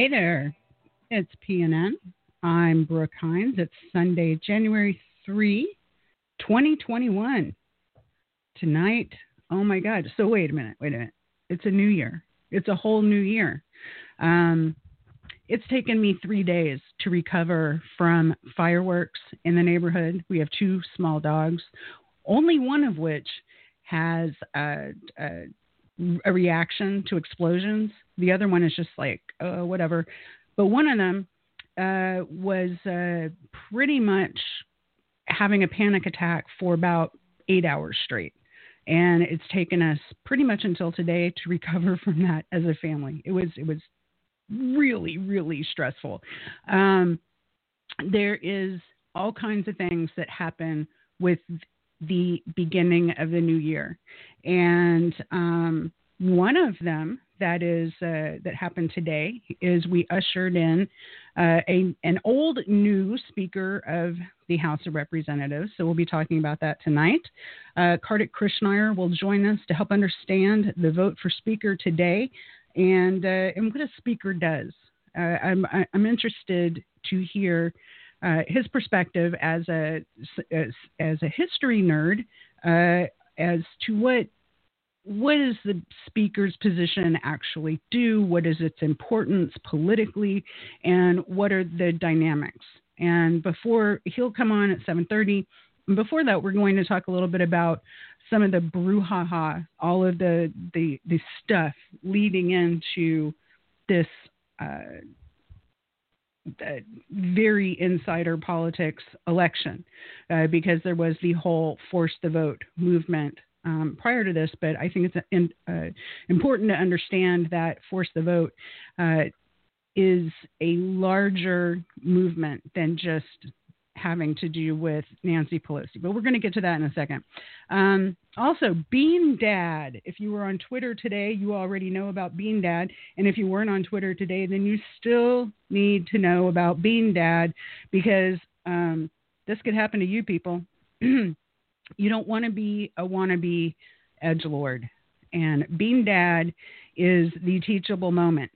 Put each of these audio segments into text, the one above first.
Hey there, it's PNN. I'm Brook Hines. It's Sunday, January 3, 2021. Tonight, oh my God. So, wait a minute, wait a minute. It's a new year, it's a whole new year. Um, it's taken me three days to recover from fireworks in the neighborhood. We have two small dogs, only one of which has a, a, a reaction to explosions. The other one is just like, uh, whatever. But one of them uh, was uh, pretty much having a panic attack for about eight hours straight. And it's taken us pretty much until today to recover from that as a family. It was it was really really stressful. Um, there is all kinds of things that happen with the beginning of the new year, and um, one of them that is uh, that happened today is we ushered in uh, a an old new Speaker of the House of Representatives. So we'll be talking about that tonight. Uh, Kartik Krishnaiyer will join us to help understand the vote for Speaker today and uh, and what a Speaker does. Uh, I'm I'm interested to hear. Uh, his perspective as a as, as a history nerd as to what what does the speaker's position actually do? What is its importance politically, and what are the dynamics? And before he'll come on at 7:30. Before that, we're going to talk a little bit about some of the brouhaha, all of the the, the stuff leading into this uh, very insider politics election, uh, because there was the whole force the vote movement um, prior to this, but I think it's in, uh, important to understand that Force the Vote uh, is a larger movement than just having to do with Nancy Pelosi. But we're going to get to that in a second. Um, also, Bean Dad. If you were on Twitter today, you already know about Bean Dad. And if you weren't on Twitter today, then you still need to know about Bean Dad because um, this could happen to you people. you don't want to be a wannabe edge lord. And Bean Dad is the teachable moment.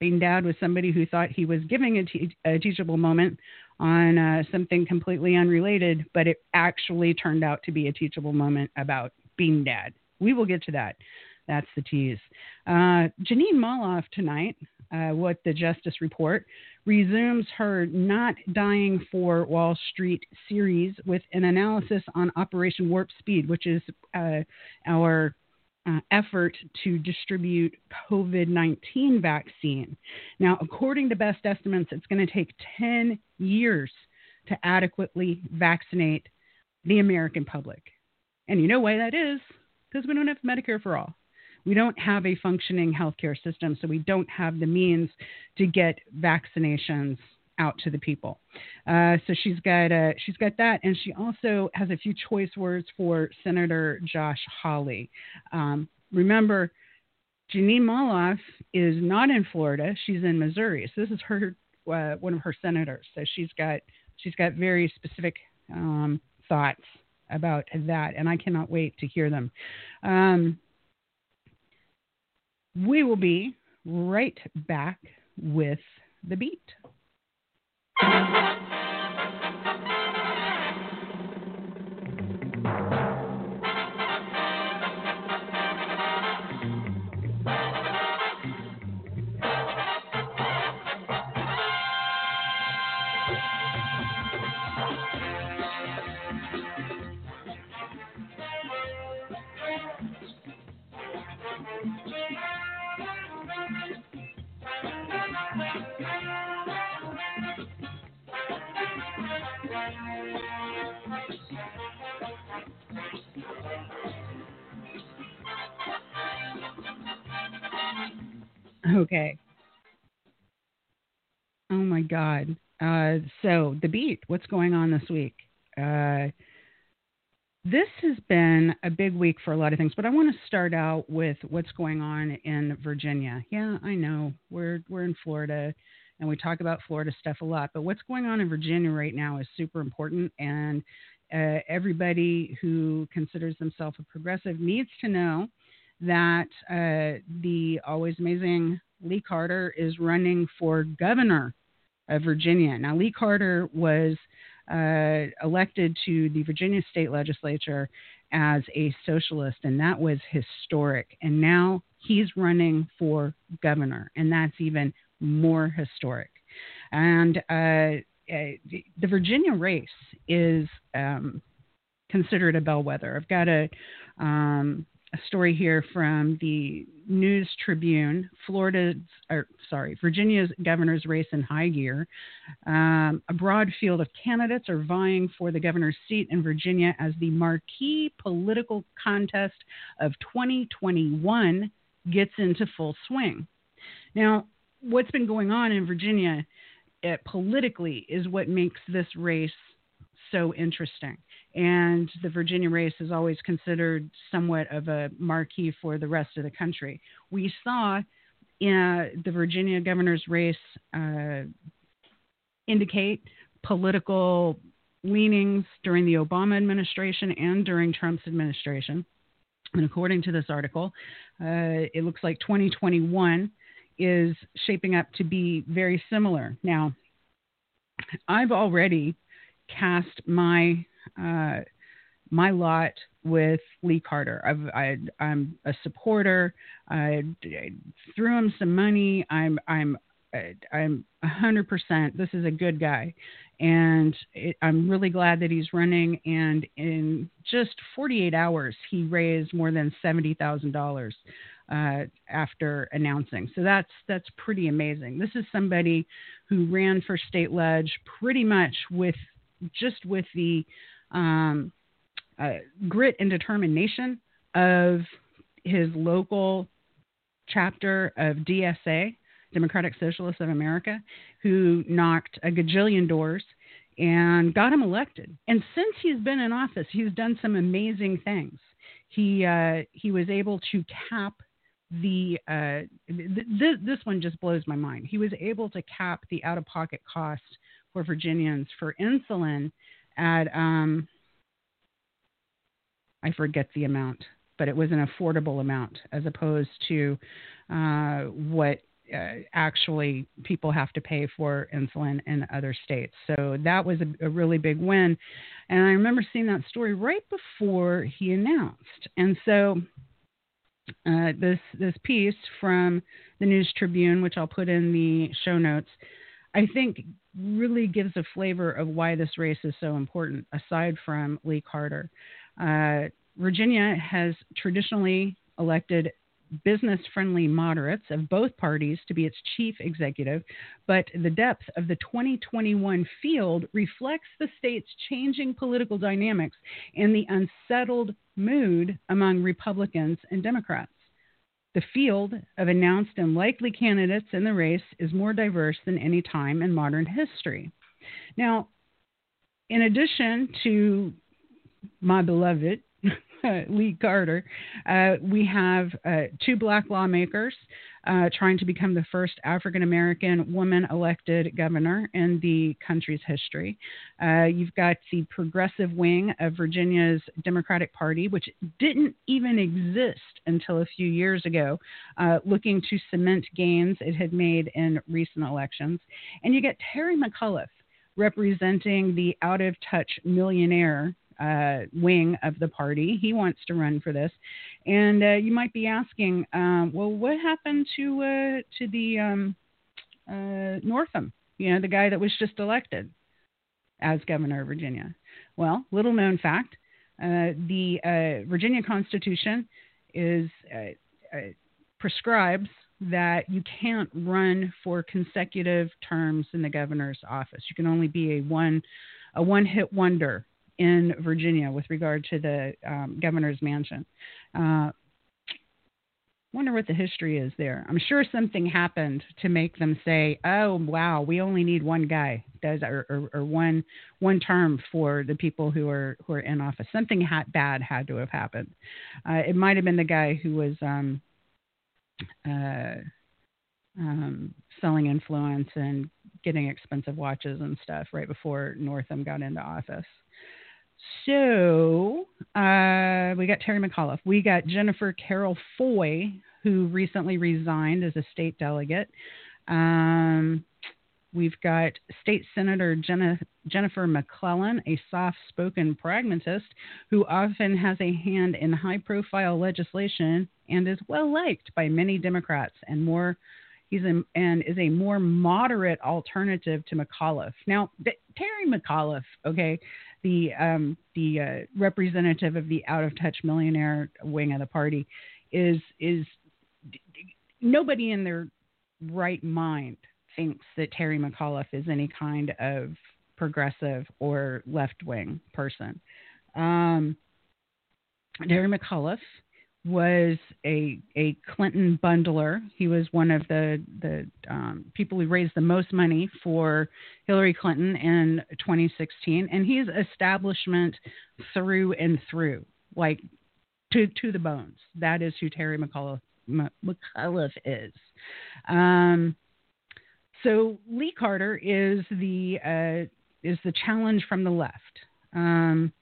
Bean Dad was somebody who thought he was giving a, te- a teachable moment on uh, something completely unrelated, but it actually turned out to be a teachable moment about Bean Dad. We will get to that. That's the tease. Uh, Jeanine Molloff tonight, uh, what the Justice Report, resumes her Not Dying for Wall Street series with an analysis on Operation Warp Speed, which is uh, our uh, effort to distribute COVID 19 vaccine. Now, according to best estimates, it's going to take 10 years to adequately vaccinate the American public. And you know why that is? Because we don't have Medicare for all we don't have a functioning healthcare system, so we don't have the means to get vaccinations out to the people. Uh, so she's got uh, she's got that, and she also has a few choice words for Senator Josh Hawley. Um, remember, Jeanine Molloff is not in Florida; she's in Missouri. So this is her uh, one of her senators. So she's got she's got very specific um, thoughts about that, and I cannot wait to hear them. Um, we will be right back with the beat. Okay. Oh my God. Uh, so the beat. What's going on this week? Uh, this has been a big week for a lot of things, but I want to start out with what's going on in Virginia. Yeah, I know we're we're in Florida, and we talk about Florida stuff a lot, but what's going on in Virginia right now is super important, and uh, everybody who considers themselves a progressive needs to know that uh, the always amazing Lee Carter is running for governor of Virginia. Now, Lee Carter was uh, elected to the Virginia state legislature as a socialist, and that was historic. And now he's running for governor, and that's even more historic. And uh, uh, the Virginia race is um, considered a bellwether. I've got a um, a story here from the News Tribune. Florida's, or sorry, Virginia's governor's race in high gear. Um, a broad field of candidates are vying for the governor's seat in Virginia as the marquee political contest of 2021 gets into full swing. Now, what's been going on in Virginia uh, politically is what makes this race so interesting and the Virginia race is always considered somewhat of a marquee for the rest of the country. We saw in uh, the Virginia governor's race uh, indicate political leanings during the Obama administration and during Trump's administration. And according to this article, uh, it looks like 2021 is shaping up to be very similar. Now, I've already cast my uh, my lot with Lee Carter. I've, I, am a supporter. I, I, threw him some money. I'm I'm I'm 100%. This is a good guy, and it, I'm really glad that he's running. And in just 48 hours, he raised more than seventy thousand uh, dollars after announcing. So that's that's pretty amazing. This is somebody who ran for state ledge pretty much with just with the um, uh, grit and determination of his local chapter of DSA, Democratic Socialists of America, who knocked a gajillion doors and got him elected. And since he's been in office, he's done some amazing things. He uh, he was able to cap the uh, th- th- this one just blows my mind. He was able to cap the out of pocket cost for Virginians for insulin at um, I forget the amount, but it was an affordable amount as opposed to uh, what uh, actually people have to pay for insulin in other states. So that was a, a, really big win. And I remember seeing that story right before he announced. And so uh, this this piece from the News Tribune, which I'll put in the show notes, I think really gives a flavor of why this race is so important, aside from Lee Carter. Uh, Virginia has traditionally elected business friendly moderates of both parties to be its chief executive, but the depth of the 2021 field reflects the state's changing political dynamics and the unsettled mood among Republicans and Democrats. The field of announced and likely candidates in the race is more diverse than any time in modern history. Now, in addition to my beloved Lee Carter, uh, we have uh, two black lawmakers uh, trying to become the first African American woman elected governor in the country's history. Uh, you've got the progressive wing of Virginia's Democratic Party, which didn't even exist until a few years ago, uh, looking to cement gains it had made in recent elections. And you get Terry McAuliffe representing the out of touch millionaire uh, wing of the party. He wants to run for this, and uh, you might be asking, um, well, what happened to uh, to the um, uh, Northam? You know, the guy that was just elected as governor of Virginia. Well, little known fact: uh, the uh, Virginia Constitution is prescribes that you can't run for consecutive terms in the governor's office. You can only be a one a one hit wonder in Virginia with regard to the um, governor's mansion. Uh, wonder what the history is there. I'm sure something happened to make them say, "Oh, wow, we only need one guy does or, or, or one one term for the people who are who are in office." Something ha- bad had to have happened. Uh, it might have been the guy who was um, uh, um, selling influence and getting expensive watches and stuff right before Northam got into office. So uh, we got Terry McAuliffe. We got Jennifer Carroll Foy, who recently resigned as a state delegate. Um, we've got State Senator Jenna, Jennifer McClellan, a soft spoken pragmatist who often has a hand in high profile legislation and is well liked by many Democrats and more. He's a, and is a more moderate alternative to McAuliffe. Now, Terry McAuliffe, okay, the um, the uh, representative of the out of touch millionaire wing of the party, is is nobody in their right mind thinks that Terry McAuliffe is any kind of progressive or left wing person. Um, Terry McAuliffe was a a Clinton bundler. He was one of the the um, people who raised the most money for Hillary Clinton in 2016, and he's establishment through and through, like to to the bones. That is who Terry McAuliffe, McAuliffe is. Um, so Lee Carter is the uh, is the challenge from the left. Um,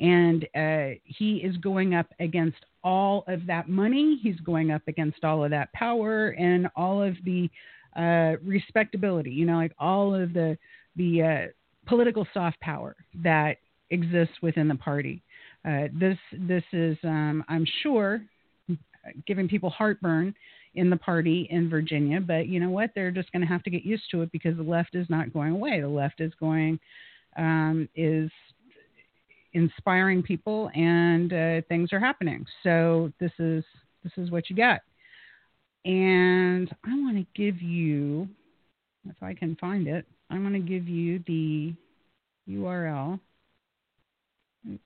and uh, he is going up against all of that money. He's going up against all of that power and all of the uh, respectability. You know, like all of the the uh, political soft power that exists within the party. Uh, this this is, um, I'm sure, giving people heartburn in the party in Virginia. But you know what? They're just going to have to get used to it because the left is not going away. The left is going um, is inspiring people, and uh, things are happening. So this is this is what you got. And I want to give you, if I can find it, I want to give you the URL. Oops.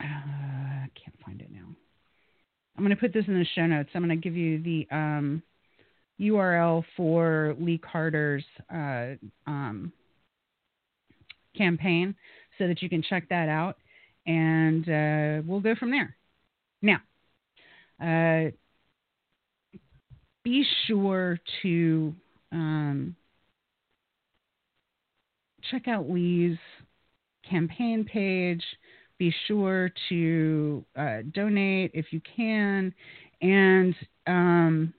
Uh, I can't find it now. I'm going to put this in the show notes. I'm going to give you the um, URL for Lee Carter's uh, um, campaign so that you can check that out, and uh, we'll go from there. Now, uh, be sure to um, check out Lee's campaign page. Be sure to uh, donate if you can, and um,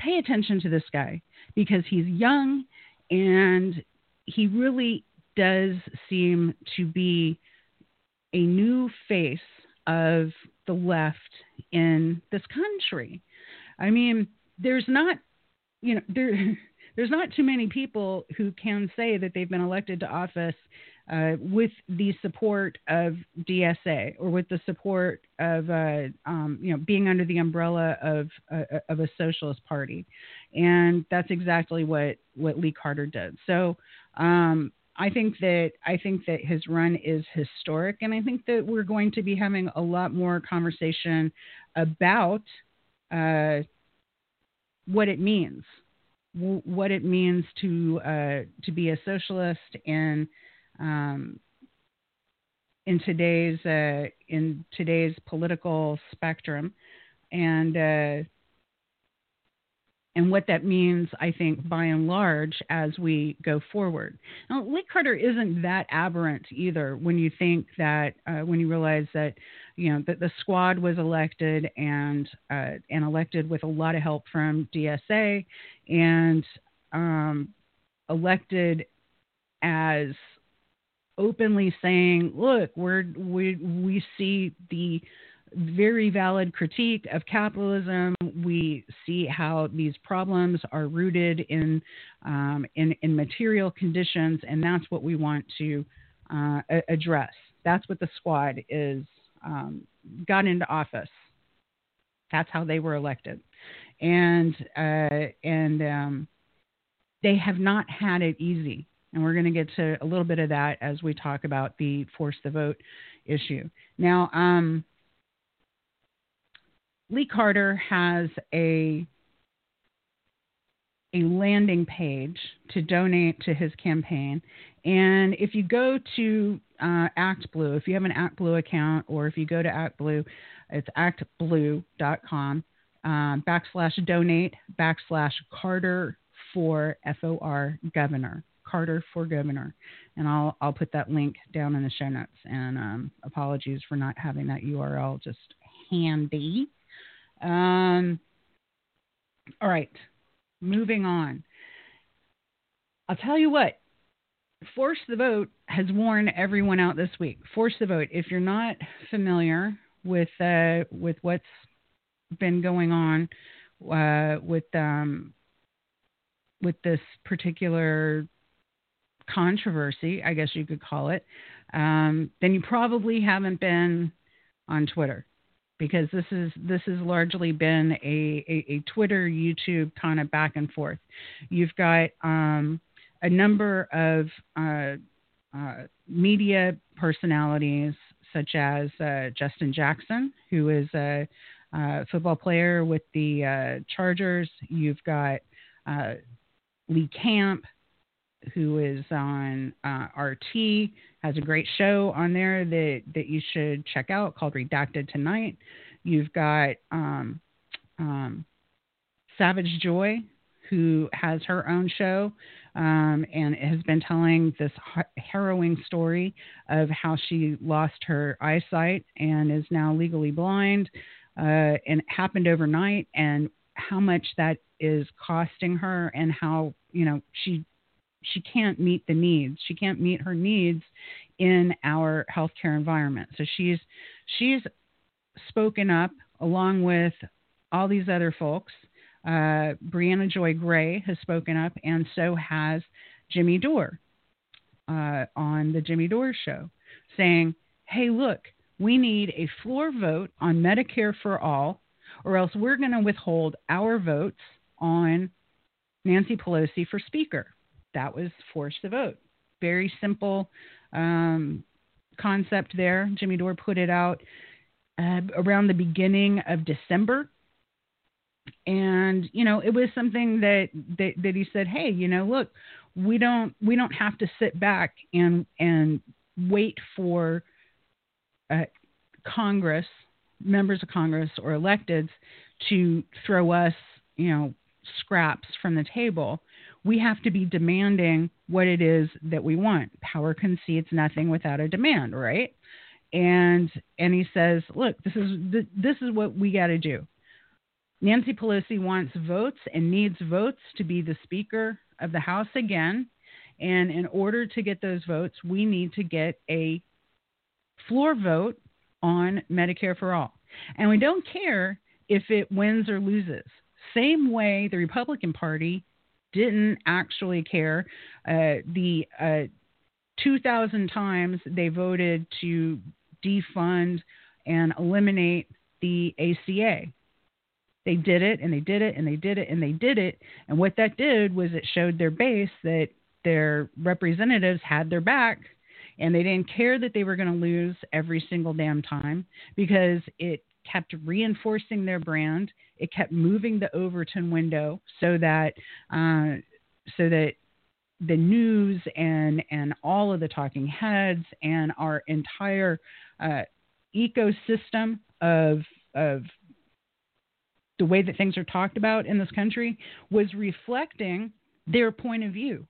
pay attention to this guy because he's young and he really does seem to be a new face of the left in this country. I mean, there's not, you know, there, there's not too many people who can say that they've been elected to office uh, with the support of DSA or with the support of uh, um, you know being under the umbrella of uh, of a socialist party, and that's exactly what what Lee Carter did. So. Um, I think that I think that his run is historic, and I think that we're going to be having a lot more conversation about uh, what it means, w- what it means to uh, to be a socialist and um, in today's uh, in today's political spectrum, and uh, and what that means, I think, by and large, as we go forward. Now, Lee Carter isn't that aberrant either. When you think that, uh, when you realize that, you know, that the squad was elected and uh, and elected with a lot of help from DSA, and um, elected as openly saying, "Look, we're we we see the very valid critique of capitalism. We see how these problems are rooted in um, in, in, material conditions, and that's what we want to uh, address. That's what the squad is um, got into office. That's how they were elected, and uh, and um, they have not had it easy. And we're going to get to a little bit of that as we talk about the force the vote issue. Now, um, Lee Carter has a a landing page to donate to his campaign. And if you go to uh, ActBlue, if you have an ActBlue account, or if you go to ActBlue, it's actblue.com uh, backslash donate backslash Carter for F O R governor. Carter for governor, and I'll I'll put that link down in the show notes. And um, apologies for not having that URL just handy. Um, all right, moving on. I'll tell you what. Force the Vote has worn everyone out this week. Force the Vote. If you're not familiar with uh, with what's been going on uh, with um, with this particular controversy, I guess you could call it, um, then you probably haven't been on Twitter because this is this has largely been a, a, a Twitter, YouTube kind of back and forth. You've got um, a number of uh, uh, media personalities such as uh, Justin Jackson, who is a, a football player with the uh, Chargers. You've got uh, Lee Camp, who is on uh, RT, has a great show on there that, that you should check out called Redacted Tonight. You've got um, um, Savage Joy, who has her own show um, and has been telling this harrowing story of how she lost her eyesight and is now legally blind. Uh, and it happened overnight, and how much that is costing her, and how you know she she can't meet the needs. She can't meet her needs in our healthcare environment. So she's she's spoken up along with all these other folks. Uh, Briahna Joy Gray has spoken up, and so has Jimmy Dore uh, on the Jimmy Dore show, saying, "Hey, look, we need a floor vote on Medicare for all, or else we're going to withhold our votes on Nancy Pelosi for Speaker." That was force the vote. Very simple um, concept there. Jimmy Dore put it out uh, around the beginning of December. And you know, it was something that, that that he said, "Hey, you know, look, we don't we don't have to sit back and and wait for uh, Congress, members of Congress or electeds, to throw us, you know, scraps from the table we have to be demanding what it is that we want. Power concedes nothing without a demand, right? And and he says, look, this is this is what we got to do. Nancy Pelosi wants votes and needs votes to be the Speaker of the House again. And in order to get those votes, we need to get a floor vote on Medicare for all. And we don't care if it wins or loses. Same way the Republican Party didn't actually care. Uh, the uh, 2,000 times they voted to defund and eliminate the ACA. They did it and they did it and they did it and they did it. And what that did was it showed their base that their representatives had their back and they didn't care that they were going to lose every single damn time because it kept reinforcing their brand. It kept moving the Overton window so that uh, so that the news and and all of the talking heads and our entire uh, ecosystem of of the way that things are talked about in this country was reflecting their point of view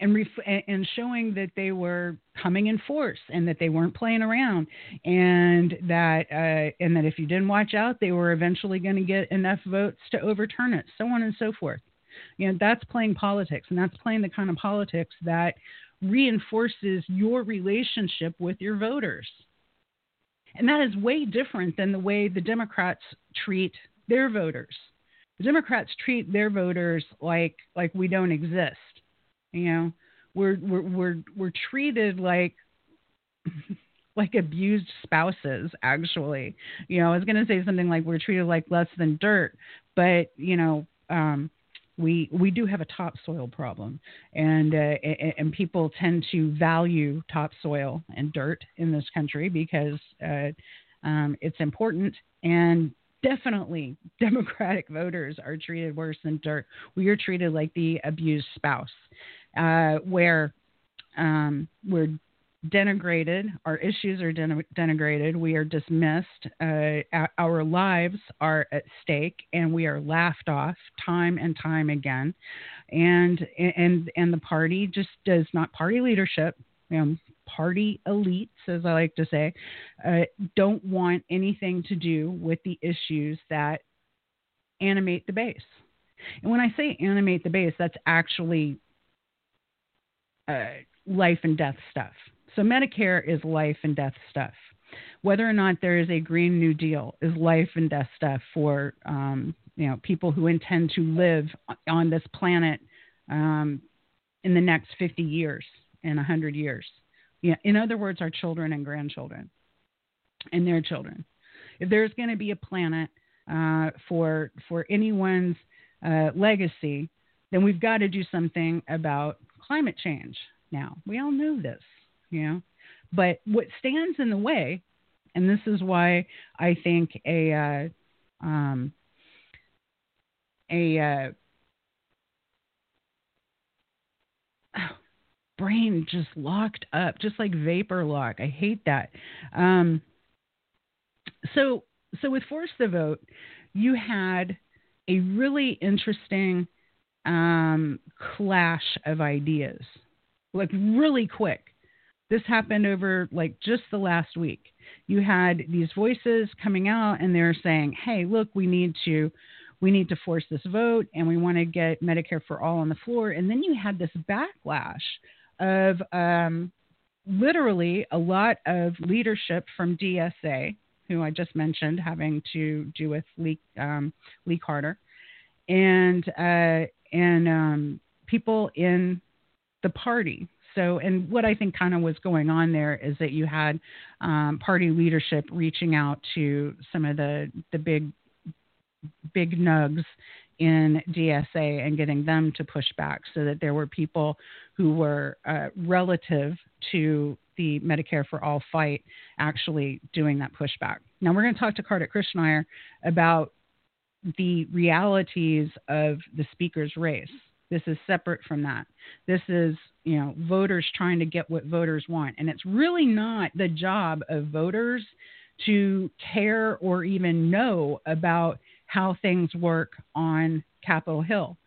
and ref- and showing that they were coming in force and that they weren't playing around and that uh, and that if you didn't watch out they were eventually going to get enough votes to overturn it so on and so forth. You know that's playing politics and that's playing the kind of politics that reinforces your relationship with your voters. And that is way different than the way the democrats treat their voters. The democrats treat their voters like like we don't exist you know, we're we're we're we're treated like like abused spouses actually. You know i was going to say something like we're treated like less than dirt but you know um we we do have a topsoil problem. And uh, and people tend to value topsoil and dirt in this country because uh, um, it's important and definitely democratic voters are treated worse than dirt we are treated like the abused spouse uh, where um, where denigrated. Our issues are denigrated. We are dismissed. Uh, our lives are at stake, and we are laughed off time and time again. And and and the party just does not. Party leadership, you know, party elites, as I like to say, uh, don't want anything to do with the issues that animate the base. And when I say animate the base, that's actually uh, life and death stuff. So Medicare is life and death stuff. Whether or not there is a Green New Deal is life and death stuff for um, you know people who intend to live on this planet um, in the next 50 years and 100 years. Yeah, in other words, our children and grandchildren and their children. If there's going to be a planet uh, for for anyone's uh, legacy, then we've got to do something about climate change. Now we all know this, you know, but what stands in the way, and this is why I think a uh, um, a uh, brain just locked up, just like vapor lock. I hate that. Um, so, so with Force the Vote, you had a really interesting um, clash of ideas, like really quick. This happened over like just the last week. You had these voices coming out, and they're saying, "Hey, look, we need to." We need to force this vote and we want to get Medicare for all on the floor. And then you had this backlash of um, literally a lot of leadership from DSA, who I just mentioned, having to do with Lee, um, Lee Carter, and uh, and um, people in the party. So, and what I think kind of was going on there is that you had um, party leadership reaching out to some of the the big big nugs in DSA and getting them to push back so that there were people who were uh, relative to the Medicare for All fight actually doing that pushback. Now, we're going to talk to Kartik Krishnaiyer about the realities of the speaker's race. This is separate from that. This is, you know, voters trying to get what voters want. And it's really not the job of voters to care or even know about how things work on Capitol Hill,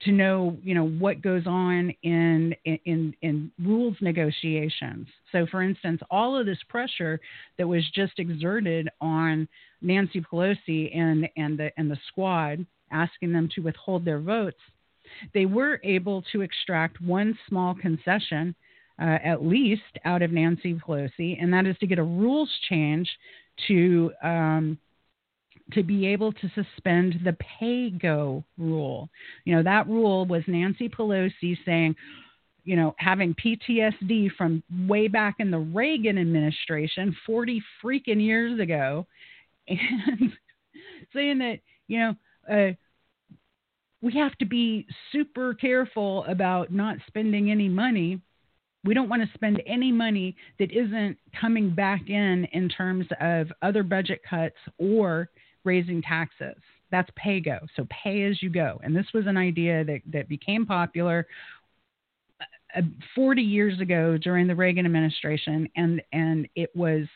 to know you know what goes on in in in rules negotiations. So, for instance, all of this pressure that was just exerted on Nancy Pelosi and and the and the squad, asking them to withhold their votes, they were able to extract one small concession. Uh, at least out of Nancy Pelosi, and that is to get a rules change to um, to be able to suspend the pay go rule. You know, that rule was Nancy Pelosi saying, you know, having PTSD from way back in the Reagan administration 40 freaking years ago and saying that, you know, uh, we have to be super careful about not spending any money. We don't want to spend any money that isn't coming back in in terms of other budget cuts or raising taxes. That's pay go. So pay as you go. And this was an idea that, that became popular uh, 40 years ago during the Reagan administration. And, and it was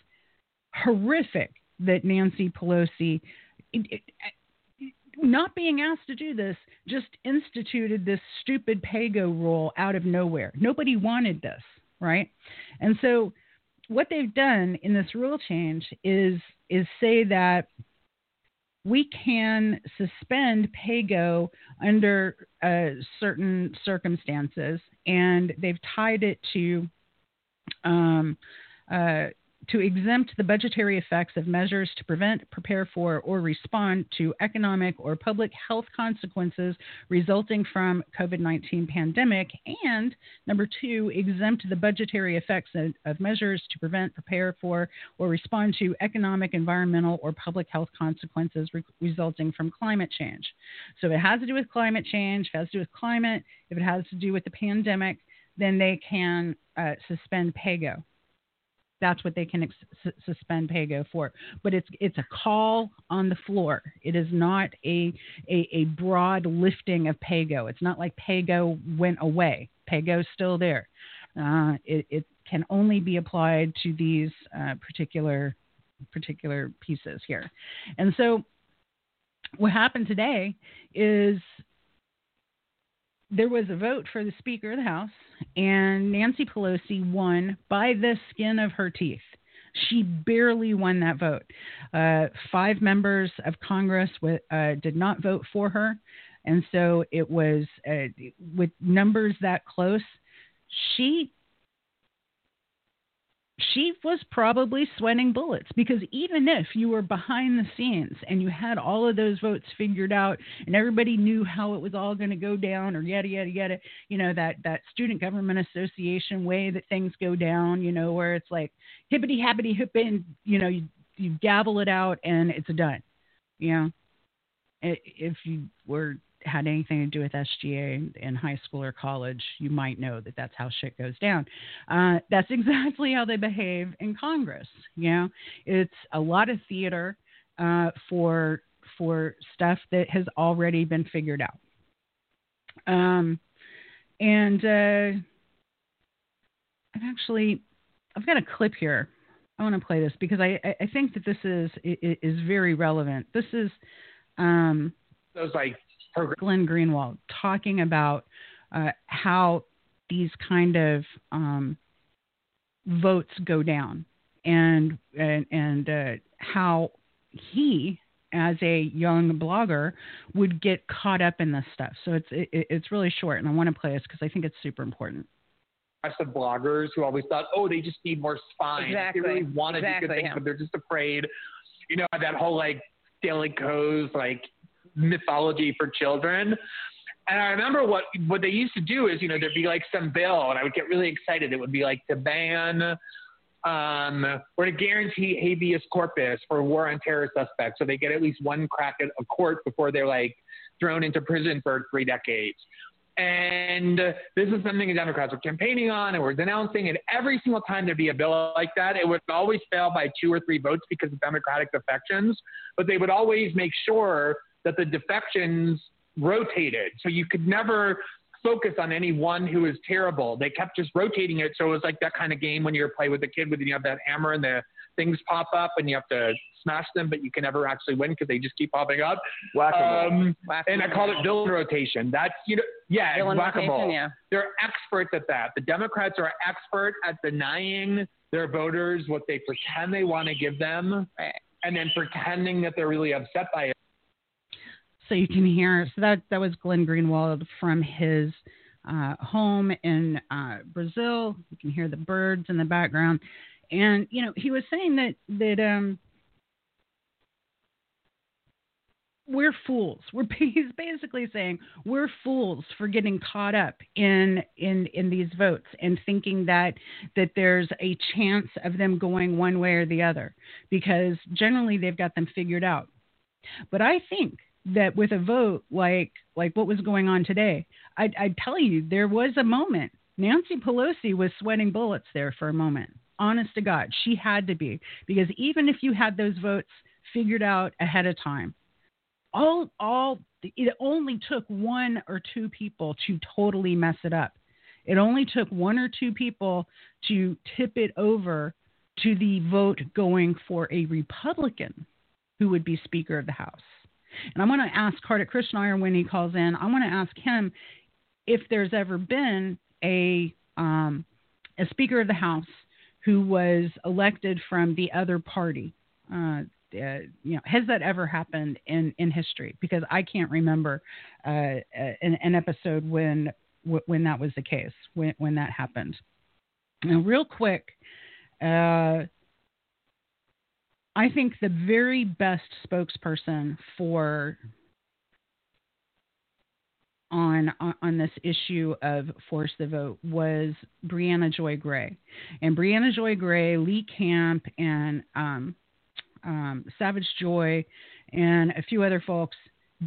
horrific that Nancy Pelosi, it, not being asked to do this, just instituted this stupid pay go rule out of nowhere. Nobody wanted this, right? And so what they've done in this rule change is is say that we can suspend PAYGO under uh, certain circumstances, and they've tied it to um, uh, to exempt the budgetary effects of measures to prevent, prepare for, or respond to economic or public health consequences resulting from COVID-19 pandemic, and number two, exempt the budgetary effects of, of measures to prevent, prepare for, or respond to economic, environmental, or public health consequences re- resulting from climate change. So if it has to do with climate change, if it has to do with climate, if it has to do with the pandemic, then they can uh, suspend PAYGO that's what they can ex- suspend PAYGO for. But it's it's a call on the floor. It is not a, a, a broad lifting of PAYGO. It's not like PAYGO went away. PAYGO's still there. Uh, it, it can only be applied to these uh, particular particular pieces here. And so, what happened today is there was a vote for the Speaker of the House, and Nancy Pelosi won by the skin of her teeth. She barely won that vote. Uh, five members of Congress uh, did not vote for her. And so it was uh, with numbers that close, she she was probably sweating bullets because even if you were behind the scenes and you had all of those votes figured out and everybody knew how it was all going to go down or yada yada yada, you know that that student government association way that things go down, you know, where it's like hippity happity hip you know you, you gavel it out and it's done, you know. If you were had anything to do with SGA in high school or college, you might know that that's how shit goes down. Uh, that's exactly how they behave in Congress. You know, it's a lot of theater uh, for for stuff that has already been figured out. Um, and uh, I've actually I've got a clip here. I want to play this because I, I think that this is is very relevant. This is um, those like Glenn Greenwald talking about uh, how these kind of um, votes go down and and, and uh, how he as a young blogger would get caught up in this stuff. So it's it, it's really short, and I want to play this because I think it's super important. Of bloggers who always thought, oh, they just need more spine. Exactly. They really want to exactly, do good things, yeah. but they're just afraid. You know that whole like Daily Kos like mythology for children. And I remember what what they used to do is, you know, there'd be like some bill, and I would get really excited. It would be like to ban um, or to guarantee habeas corpus for war on terror suspects, so they get at least one crack at a court before they're like thrown into prison for three decades. And this is something the Democrats were campaigning on and were denouncing. And every single time there'd be a bill like that, it would always fail by two or three votes because of Democratic defections. But they would always make sure that the defections rotated. So you could never focus on any one who was terrible. They kept just rotating it. So it was like that kind of game when you're playing with a kid with you have that hammer and the things pop up and you have to smash them, but you can never actually win because they just keep popping up. Um, and I call it villain rotation. That's you know, yeah, Villain whack-a-mole. yeah. They're experts at that. The Democrats are expert at denying their voters what they pretend they want to give them, Right. and then pretending that they're really upset by it. So you can hear. So that that was Glenn Greenwald from his uh, home in uh, Brazil. You can hear the birds in the background, and you know he was saying that that um, we're fools. We're he's basically saying we're fools for getting caught up in in in these votes and thinking that that there's a chance of them going one way or the other because generally they've got them figured out. But I think that with a vote like like what was going on today, I'd, I'd tell you there was a moment. Nancy Pelosi was sweating bullets there for a moment. Honest to God, she had to be because even if you had those votes figured out ahead of time, all all it only took one or two people to totally mess it up. It only took one or two people to tip it over to the vote going for a Republican who would be Speaker of the House. And I want to ask Kartik Krishnaiyer when he calls in, I want to ask him if there's ever been a um, a Speaker of the House who was elected from the other party. Uh, uh, you know, has that ever happened in, in history? Because I can't remember uh, an, an episode when when that was the case, when when that happened. Now, real quick, uh, I think the very best spokesperson for on on this issue of force the vote was Briahna Joy Gray, and Briahna Joy Gray, Lee Camp, and um, um, Savage Joy, and a few other folks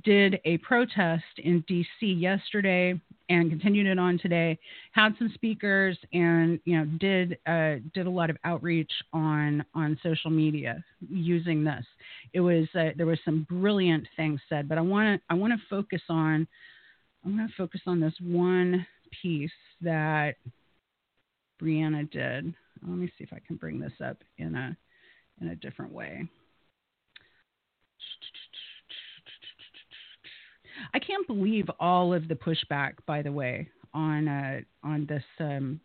did a protest in D.C. yesterday and continued it on today. Had some speakers and you know did uh, did a lot of outreach on on social media using this. It was uh, there was some brilliant things said, but I want to I want to focus on I want to focus on this one piece that Briahna did. Let me see if I can bring this up in a in a different way. I can't believe all of the pushback, by the way, on uh, on this um,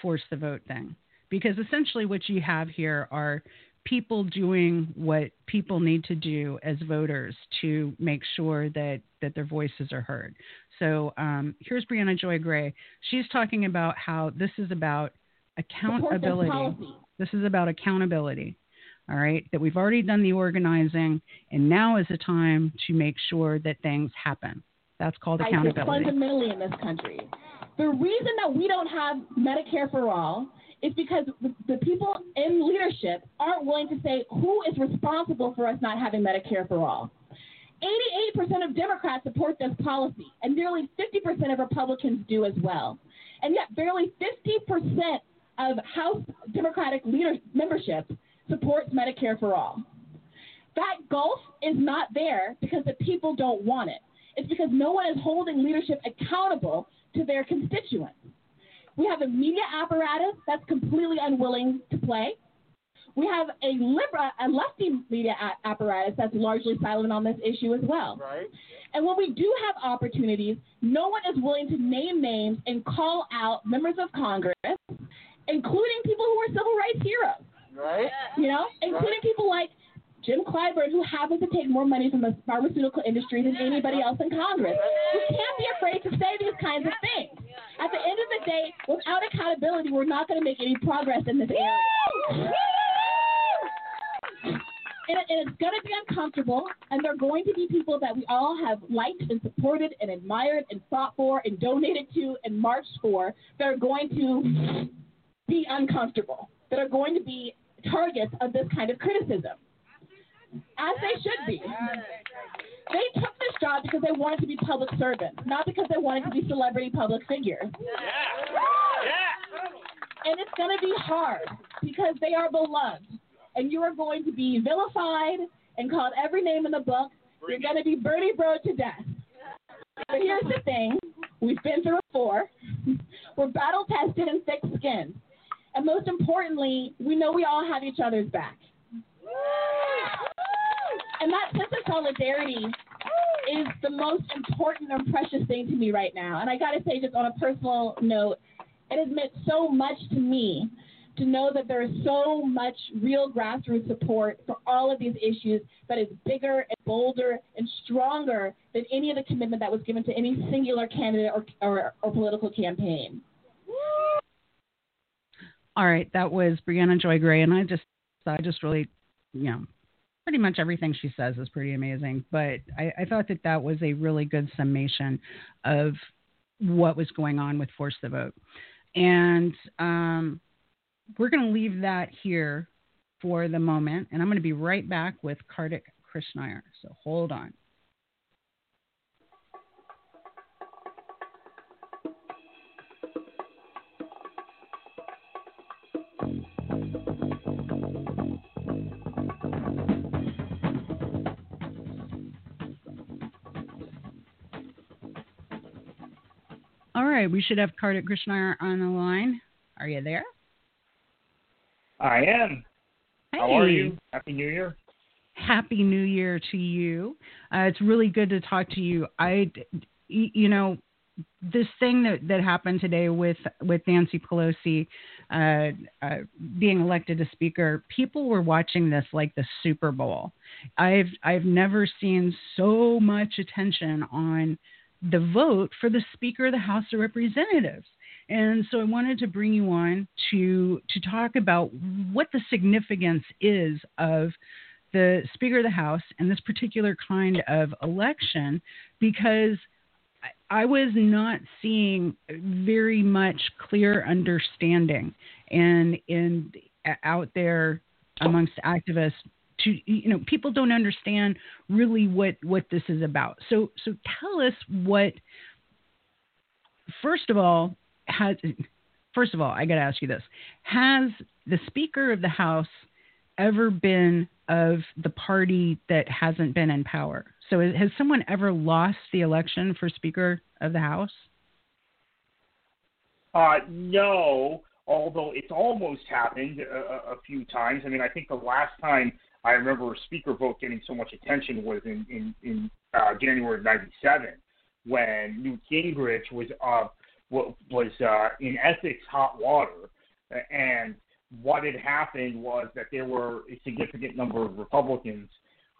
force the vote thing, because essentially what you have here are people doing what people need to do as voters to make sure that that their voices are heard. So um, here's Briahna Joy Gray. She's talking about how this is about accountability. This is about accountability. All right, that we've already done the organizing, and now is the time to make sure that things happen. That's called accountability. I fundamentally in this country. The reason that we don't have Medicare for all is because the people in leadership aren't willing to say who is responsible for us not having Medicare for all. 88% of Democrats support this policy, and nearly 50% of Republicans do as well. And yet, barely 50% of House Democratic leader membership supports Medicare for all. That gulf is not there because the people don't want it. It's because no one is holding leadership accountable to their constituents. We have a media apparatus that's completely unwilling to play. We have a liberal, a lefty media apparatus that's largely silent on this issue as well. Right. And when we do have opportunities, no one is willing to name names and call out members of Congress, including people who are civil rights heroes. Right. You know, including Right. people like Jim Clyburn, who happens to take more money from the pharmaceutical industry than anybody else in Congress. We can't be afraid to say these kinds of things. At the end of the day, without accountability, we're not going to make any progress in this area. And, and it's going to be uncomfortable, and there are going to be people that we all have liked and supported and admired and fought for and donated to and marched for that are going to be uncomfortable, that are going to be targets of this kind of criticism, as they should be. They took this job because they wanted to be public servants, not because they wanted to be celebrity public figures. And it's going to be hard because they are beloved. And you are going to be vilified and called every name in the book. You're going to be Bernie Bro to death. But here's the thing we've been through it before. We're battle tested and thick skinned. And most importantly, we know we all have each other's back. And that sense of solidarity is the most important and precious thing to me right now. And I got to say, just on a personal note, it has meant so much to me to know that there is so much real grassroots support for all of these issues that is bigger and bolder and stronger than any of the commitment that was given to any singular candidate or, or, or political campaign. All right, that was Briahna Joy Gray, and I just, I just really, you know, pretty much everything she says is pretty amazing. But I, I thought that that was a really good summation of what was going on with Force the Vote, and um, we're going to leave that here for the moment, and I'm going to be right back with Kartik Krishnaiyer. So hold on. All right, we should have Kartik Krishnaiyer on the line. Are you there? I am. Hey. How are you? Happy New Year. Happy New Year to you. Uh, it's really good to talk to you. I, you know, this thing that, that happened today with with Nancy Pelosi uh, uh, being elected a Speaker, people were watching this like the Super Bowl. I've I've never seen so much attention on the vote for the Speaker of the House of Representatives. And so I wanted to bring you on to to talk about what the significance is of the Speaker of the House and this particular kind of election, because I, was not seeing very much clear understanding and in out there amongst activists to you know people don't understand really what what this is about so so tell us what first of all has first of all i got to ask you this has the speaker of the house ever been of the party that hasn't been in power so has someone ever lost the election for speaker of the house Uh, no. although it's almost happened a, a few times. I mean, I think the last time I remember a speaker vote getting so much attention was in in, in uh, January of '97 when Newt Gingrich was uh, was uh, in Essex hot water, and what had happened was that there were a significant number of Republicans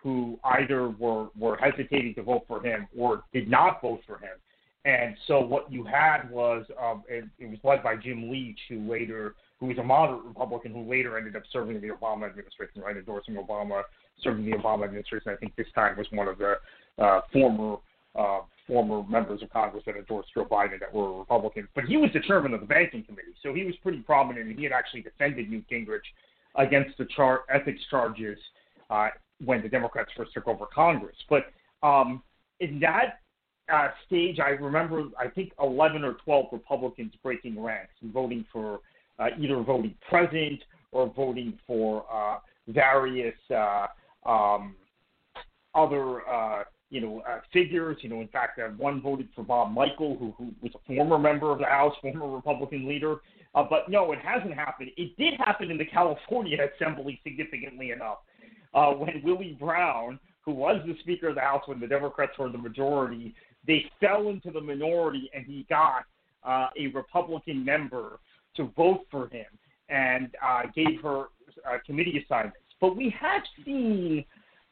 who either were were hesitating to vote for him or did not vote for him. And so what you had was um, it, it was led by Jim Leach, who later who was a moderate Republican who later ended up serving in the Obama administration, right, endorsing Obama, serving the Obama administration. I think this time was one of the uh, former uh, former members of Congress that endorsed Joe Biden that were Republicans. But he was the chairman of the Banking Committee, so he was pretty prominent, and he had actually defended Newt Gingrich against the char- ethics charges uh, when the Democrats first took over Congress. But um, in that uh, stage, I remember I think 11 or 12 Republicans breaking ranks and voting for uh, either voting present or voting for uh, various uh, um, other uh, you know uh, figures. You know, in fact, uh, one voted for Bob Michel, who, who was a former member of the House, former Republican leader. Uh, but no, it hasn't happened. It did happen in the California Assembly significantly enough uh, when Willie Brown, who was the Speaker of the House when the Democrats were the majority, they fell into the minority, and he got uh, a Republican member to vote for him and uh, gave her uh, committee assignments. But we have seen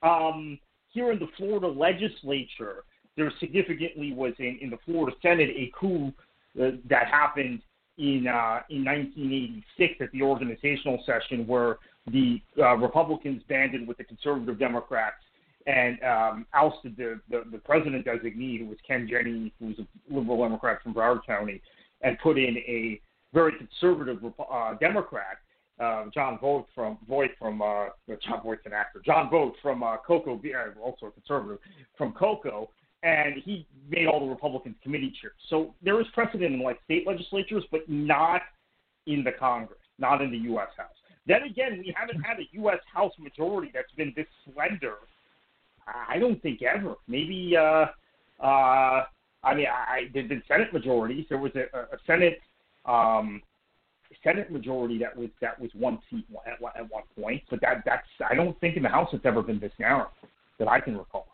um, here in the Florida legislature, there significantly was in, in the Florida Senate a coup uh, that happened in uh, in 1986 at the organizational session where the uh, Republicans banded with the conservative Democrats and um, ousted the, the, the president designee, who was Ken Jennings, who was a liberal Democrat from Broward County, and put in a very conservative uh, Democrat, uh, Jon Voight from Voight from uh, Jon Voight's an actor, John Voight from uh, Cocoa, uh, also a conservative from Cocoa, and he made all the Republicans committee chairs. So there is precedent in like state legislatures, but not in the Congress, not in the U.S. House. Then again, we haven't had a U.S. House majority that's been this slender. I don't think ever. Maybe, uh, uh, I mean, I, been Senate majorities. There was a, a Senate um, Senate majority that was that was one seat at, at one point, but that that's I don't think in the House it's ever been this narrow that I can recall.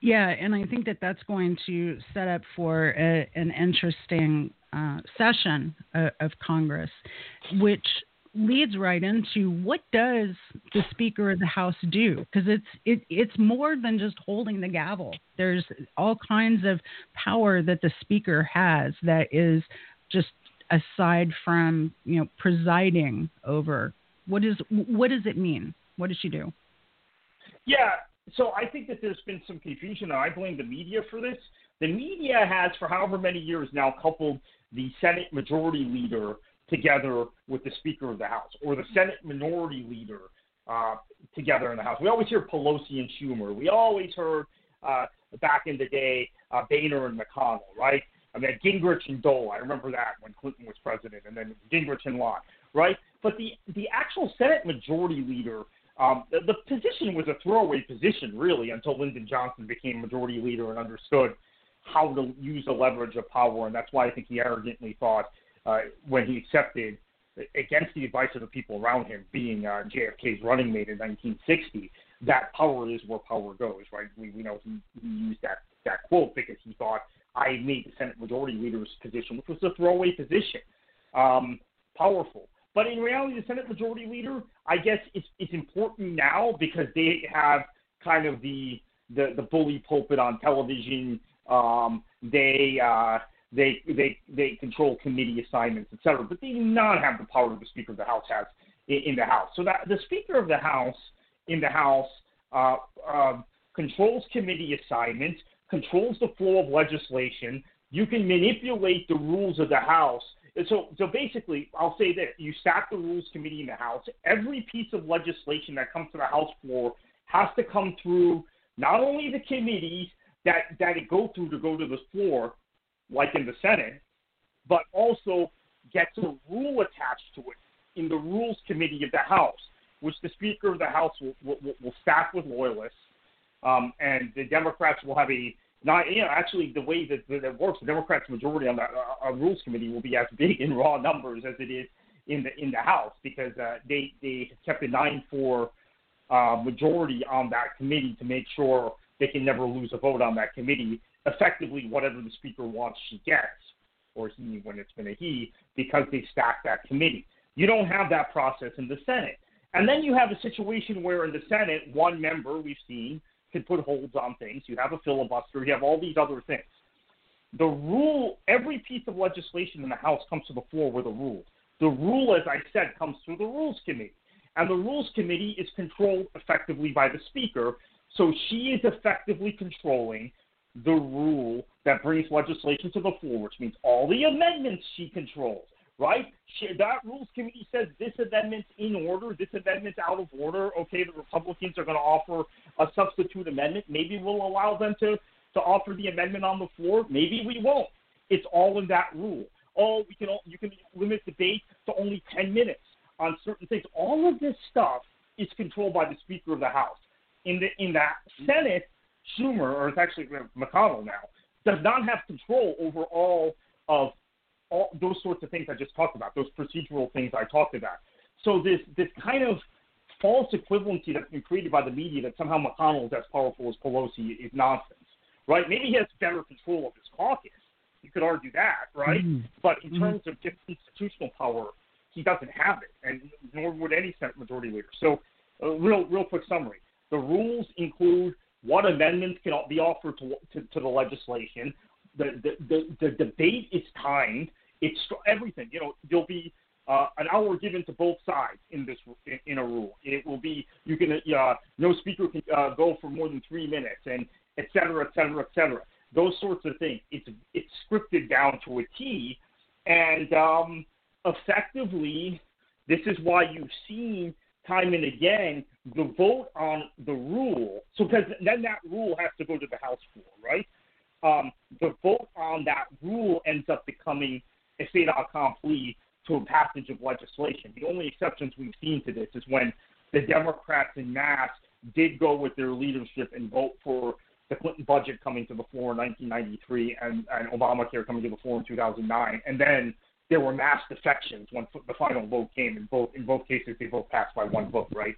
Yeah, and I think that that's going to set up for a, an interesting uh, session uh, of Congress, which leads right into what does the Speaker of the House do? Because it's it, it's more than just holding the gavel. There's all kinds of power that the Speaker has that is just aside from you know presiding over. What is what does it mean? What does she do? Yeah, so I think that there's been some confusion, and I blame the media for this. The media has, for however many years now, coupled the Senate Majority Leader together with the Speaker of the House, or the Senate Minority Leader uh, together in the House. We always hear Pelosi and Schumer. We always heard uh, back in the day uh, Boehner and McConnell, right? I mean, Gingrich and Dole. I remember that when Clinton was president, and then Gingrich and Lott, right? But the the actual Senate Majority Leader, um, the, the position was a throwaway position, really, until Lyndon Johnson became Majority Leader and understood how to use the leverage of power, and that's why I think he arrogantly thought uh, when he accepted, against the advice of the people around him, being uh, JFK's running mate in 1960, that power is where power goes, right? We, we know he, he used that, that quote because he thought I made the Senate Majority Leader's position, which was a throwaway position, um, powerful. But in reality, the Senate Majority Leader, I guess, it's, it's important now because they have kind of the the, the bully pulpit on television. Um, they uh, they they they control committee assignments, et cetera, but they do not have the power that the Speaker of the House has in, in the House. So that the Speaker of the House in the House uh, uh, controls committee assignments, controls the flow of legislation. You can manipulate the rules of the House. So, so basically, I'll say that you stack the Rules Committee in the House. Every piece of legislation that comes to the House floor has to come through not only the committees that that it go through to go to the floor, like in the Senate, but also gets a rule attached to it in the Rules Committee of the House, which the Speaker of the House will, will, will with loyalists, um, and the Democrats will have a not you know actually the way that that works, the Democrats' majority on the uh, uh, Rules Committee will be as big in raw numbers as it is in the in the House because uh, they they kept a nine four uh, majority on that committee to make sure they can never lose a vote on that committee. Effectively, whatever the Speaker wants, she gets, or he when it's been a he, because they stack that committee. You don't have that process in the Senate. And then you have a situation where in the Senate, one member we've seen can put holds on things. You have a filibuster. You have all these other things. The rule, every piece of legislation in the House comes to the floor with a rule. The rule, as I said, comes through the Rules Committee. And the Rules Committee is controlled effectively by the Speaker. So she is effectively controlling the rule that brings legislation to the floor, which means all the amendments she controls right? That Rules Committee says this amendment's in order, this amendment's out of order. Okay, the Republicans are going to offer a substitute amendment. Maybe we'll allow them to, to offer the amendment on the floor. Maybe we won't. It's all in that rule. Oh, we can you can limit debate to only 10 minutes on certain things. All of this stuff is controlled by the Speaker of the House. In the in that Senate, Schumer, or it's actually McConnell now, does not have control over all of all those sorts of things I just talked about, those procedural things I talked about. So this this kind of false equivalency that's been created by the media that somehow McConnell is as powerful as Pelosi is nonsense, right? Maybe he has better control of his caucus. You could argue that, right? Mm-hmm. But in mm-hmm. terms of just institutional power, he doesn't have it, and nor would any Senate Majority Leader. So, a real real quick summary: the rules include what amendments can be offered to, to, to the legislation, the, the, the, debate is timed. It's everything. You know, there'll be uh, an hour given to both sides in this in, in a rule. It will be you can uh, no speaker can uh, go for more than three minutes, and et cetera, et cetera, et cetera. Those sorts of things. It's it's scripted down to a T, and um, effectively, this is why you've seen time and again the vote on the rule. So because then that rule has to go to the House floor, right? Um, the vote on that rule ends up becoming a fait accompli to a passage of legislation. The only exceptions we've seen to this is when the Democrats in mass did go with their leadership and vote for the Clinton budget coming to the floor in 1993 and, and Obamacare coming to the floor in 2009. And then there were mass defections when the final vote came. In both in both cases, they both passed by one vote, right?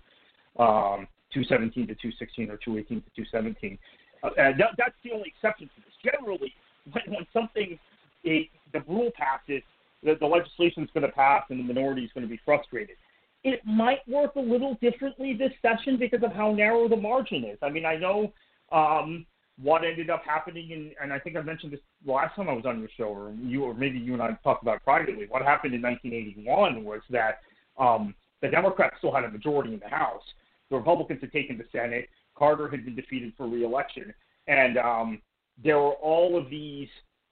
Um, 217 to 216 or 218 to 217. Uh, that, that's the only exception to this. Generally, when, when something, a, the rule passes, the, the legislation is going to pass and the minority is going to be frustrated. It might work a little differently this session because of how narrow the margin is. I mean, I know um, what ended up happening, in, and I think I mentioned this last time I was on your show, or you, or maybe you and I talked about it privately. What happened in 1981 was that um, the Democrats still had a majority in the House. The Republicans had taken the Senate. Carter had been defeated for reelection, and um, there were all of these.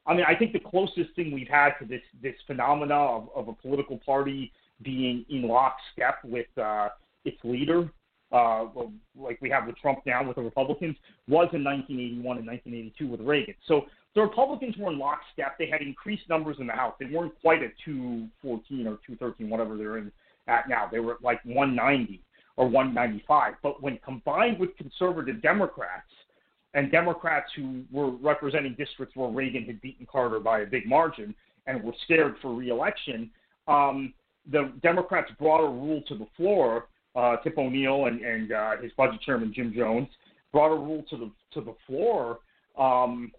I mean, I think the closest thing we've had to this this phenomena of, of a political party being in lockstep with uh, its leader, uh, like we have with Trump now with the Republicans, was in 1981 and 1982 with Reagan. So the Republicans were in lockstep. They had increased numbers in the House. They weren't quite at 214 or 213, whatever they're in at now. They were at like 190 or 195. But when combined with conservative Democrats and Democrats who were representing districts where Reagan had beaten Carter by a big margin and were scared for reelection, um, the Democrats brought a rule to the floor. Uh, Tip O'Neill and, and uh, his budget chairman Jim Jones brought a rule to the to the floor um,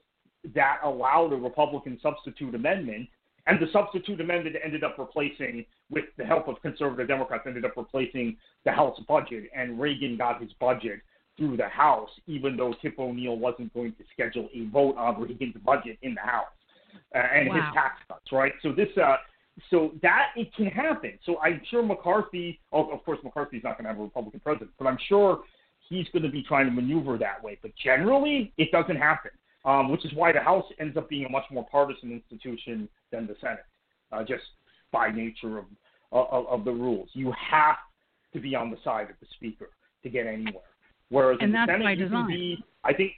that allowed a Republican substitute amendment and the substitute amendment ended up replacing, with the help of conservative Democrats, ended up replacing the House budget, and Reagan got his budget through the House, even though Tip O'Neill wasn't going to schedule a vote on Reagan's budget in the House uh, and wow. his tax cuts, right? So this, uh, so that it can happen. So I'm sure McCarthy, oh, of course, McCarthy's not going to have a Republican president, but I'm sure he's going to be trying to maneuver that way. But generally, it doesn't happen um, which is why the House ends up being a much more partisan institution than the Senate, uh, just by nature of, of, of the rules. You have to be on the side of the Speaker to get anywhere. Whereas and in the Senate, you design. can be, I think,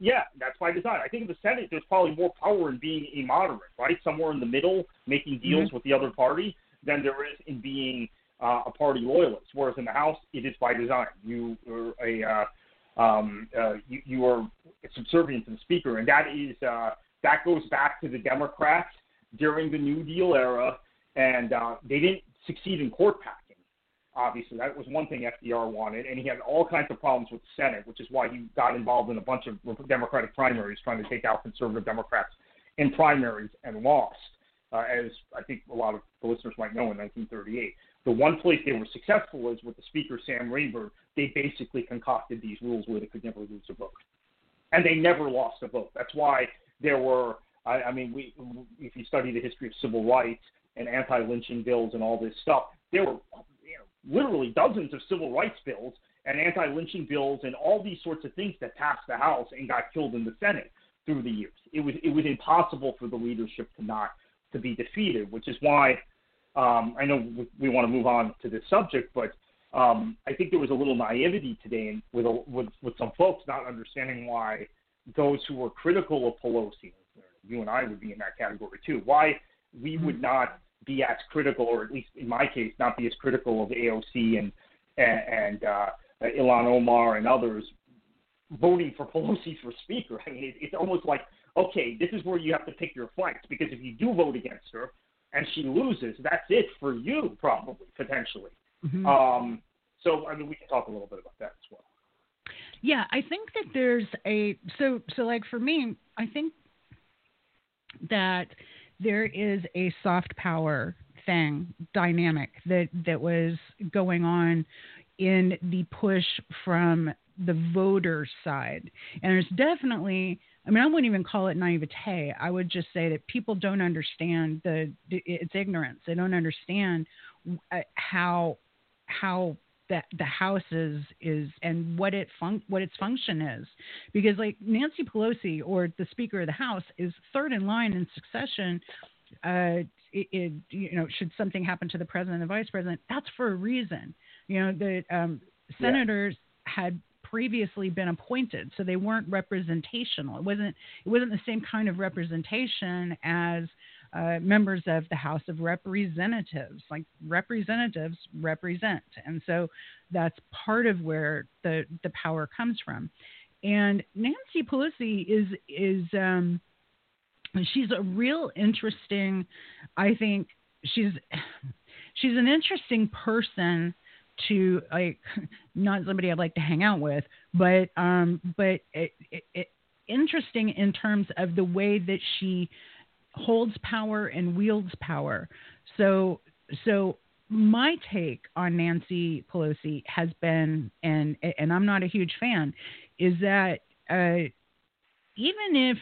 yeah, that's by design. I think in the Senate, there's probably more power in being a moderate, right? Somewhere in the middle, making deals mm-hmm. with the other party, than there is in being uh, a party loyalist. Whereas in the House, it is by design. You are a uh, um, uh, you, you are subservient to the speaker, and that is uh, that goes back to the Democrats during the New Deal era, and uh, they didn't succeed in court packing. Obviously, that was one thing FDR wanted, and he had all kinds of problems with the Senate, which is why he got involved in a bunch of Democratic primaries, trying to take out conservative Democrats in primaries and lost, uh, as I think a lot of the listeners might know in 1938. The one place they were successful was with the Speaker Sam Rayburn. They basically concocted these rules where they could never lose a vote, and they never lost a vote. That's why there were. I, I mean, we if you study the history of civil rights and anti-lynching bills and all this stuff, there were you know, literally dozens of civil rights bills and anti-lynching bills and all these sorts of things that passed the House and got killed in the Senate through the years. It was it was impossible for the leadership to not to be defeated, which is why um, I know we, we want to move on to this subject, but um, I think there was a little naivety today with, a, with with some folks not understanding why those who were critical of Pelosi, you and I would be in that category too, why we would mm-hmm. not be as critical, or at least in my case, not be as critical of AOC and and, and uh, Ilhan Omar and others voting for Pelosi for Speaker. I mean, it, it's almost like okay, this is where you have to pick your flanks because if you do vote against her and she loses, that's it for you probably potentially. Mm-hmm. Um, so I mean, we can talk a little bit about that as well. Yeah, I think that there's a so so like for me, I think that there is a soft power thing dynamic that that was going on in the push from the voter side. And there's definitely I mean, I wouldn't even call it naivete. I would just say that people don't understand the it's ignorance. They don't understand uh, how how that the house is is and what it fun- what its function is because like Nancy Pelosi or the Speaker of the House is third in line in succession uh, it, it, you know should something happen to the president and the vice president that's for a reason you know the um, senators yeah. had previously been appointed so they weren't representational it wasn't it wasn't the same kind of representation as uh, members of the House of Representatives. Like representatives represent, and so that's part of where the the power comes from. And Nancy Pelosi is is um, she's a real interesting. I think she's she's an interesting person to like not somebody I'd like to hang out with, but um, but it, it, it, interesting in terms of the way that she holds power and wields power. So so my take on Nancy Pelosi has been, and and I'm not a huge fan, is that uh, even if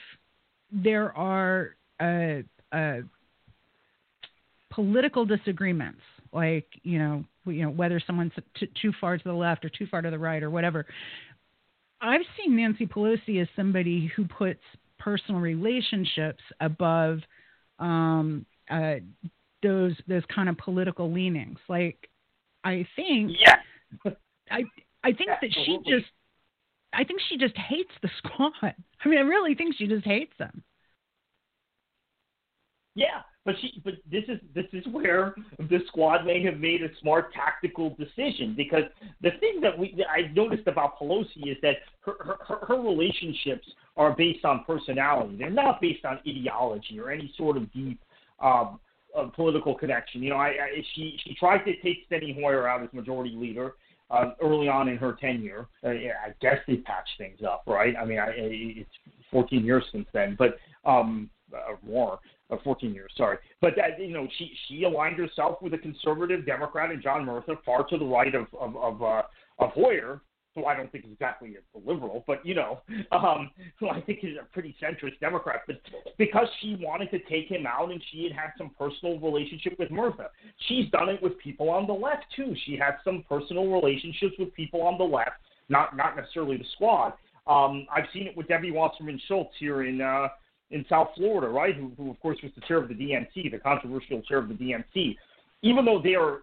there are uh, uh, political disagreements, like you know, you know whether someone's t- too far to the left or too far to the right or whatever, I've seen Nancy Pelosi as somebody who puts personal relationships above um, uh, those those kind of political leanings. Like, I think, yeah, I I think that she just, I think she just hates the squad. I mean, I really think she just hates them. Yeah, but she, but this is this is where the squad may have made a smart tactical decision because the thing that we I've noticed about Pelosi is that her, her her relationships are based on personality. They're not based on ideology or any sort of deep um, uh, political connection. You know, I, I she she tried to take Steny Hoyer out as majority leader. Uh, early on in her tenure, uh, I guess they patched things up, right? I mean, I, it's 14 years since then, but um, uh, more uh, 14 years, sorry. But that, you know, she she aligned herself with a conservative Democrat and John Murtha, far to the right of of of, uh, of Hoyer, who I don't think is exactly a liberal, but you know, um, who I think is a pretty centrist Democrat. But because she wanted to take him out, and she had had some personal relationship with Murtha, she's done it with people on the left too. She has some personal relationships with people on the left, not not necessarily the squad. Um, I've seen it with Debbie Wasserman Schultz here in. Uh, in South Florida, right? Who, who, of course, was the chair of the DNC, the controversial chair of the DNC. Even though they are,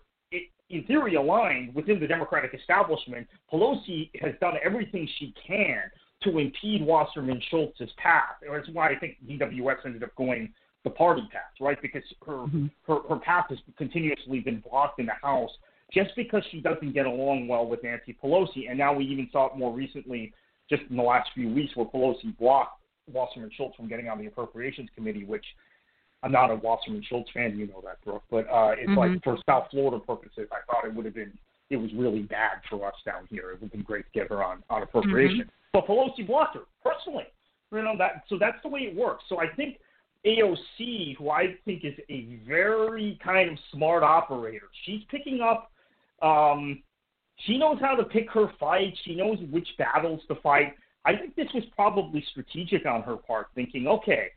in theory, aligned within the Democratic establishment, Pelosi has done everything she can to impede Wasserman Schultz's path. That's why I think DWS ended up going the party path, right? Because her, mm-hmm. her, her path has continuously been blocked in the House just because she doesn't get along well with Nancy Pelosi. And now we even saw it more recently just in the last few weeks where Pelosi blocked Wasserman Schultz from getting on the Appropriations Committee, which I'm not a Wasserman Schultz fan, you know that, Brooke, but uh, it's mm-hmm. like for South Florida purposes, I thought it would have been it was really bad for us down here. It would have been great to get her on on appropriation, mm-hmm. but Pelosi blocked her personally. You know that, so that's the way it works. So I think AOC, who I think is a very kind of smart operator, she's picking up. Um, she knows how to pick her fight. She knows which battles to fight. I think this was probably strategic on her part, thinking, okay,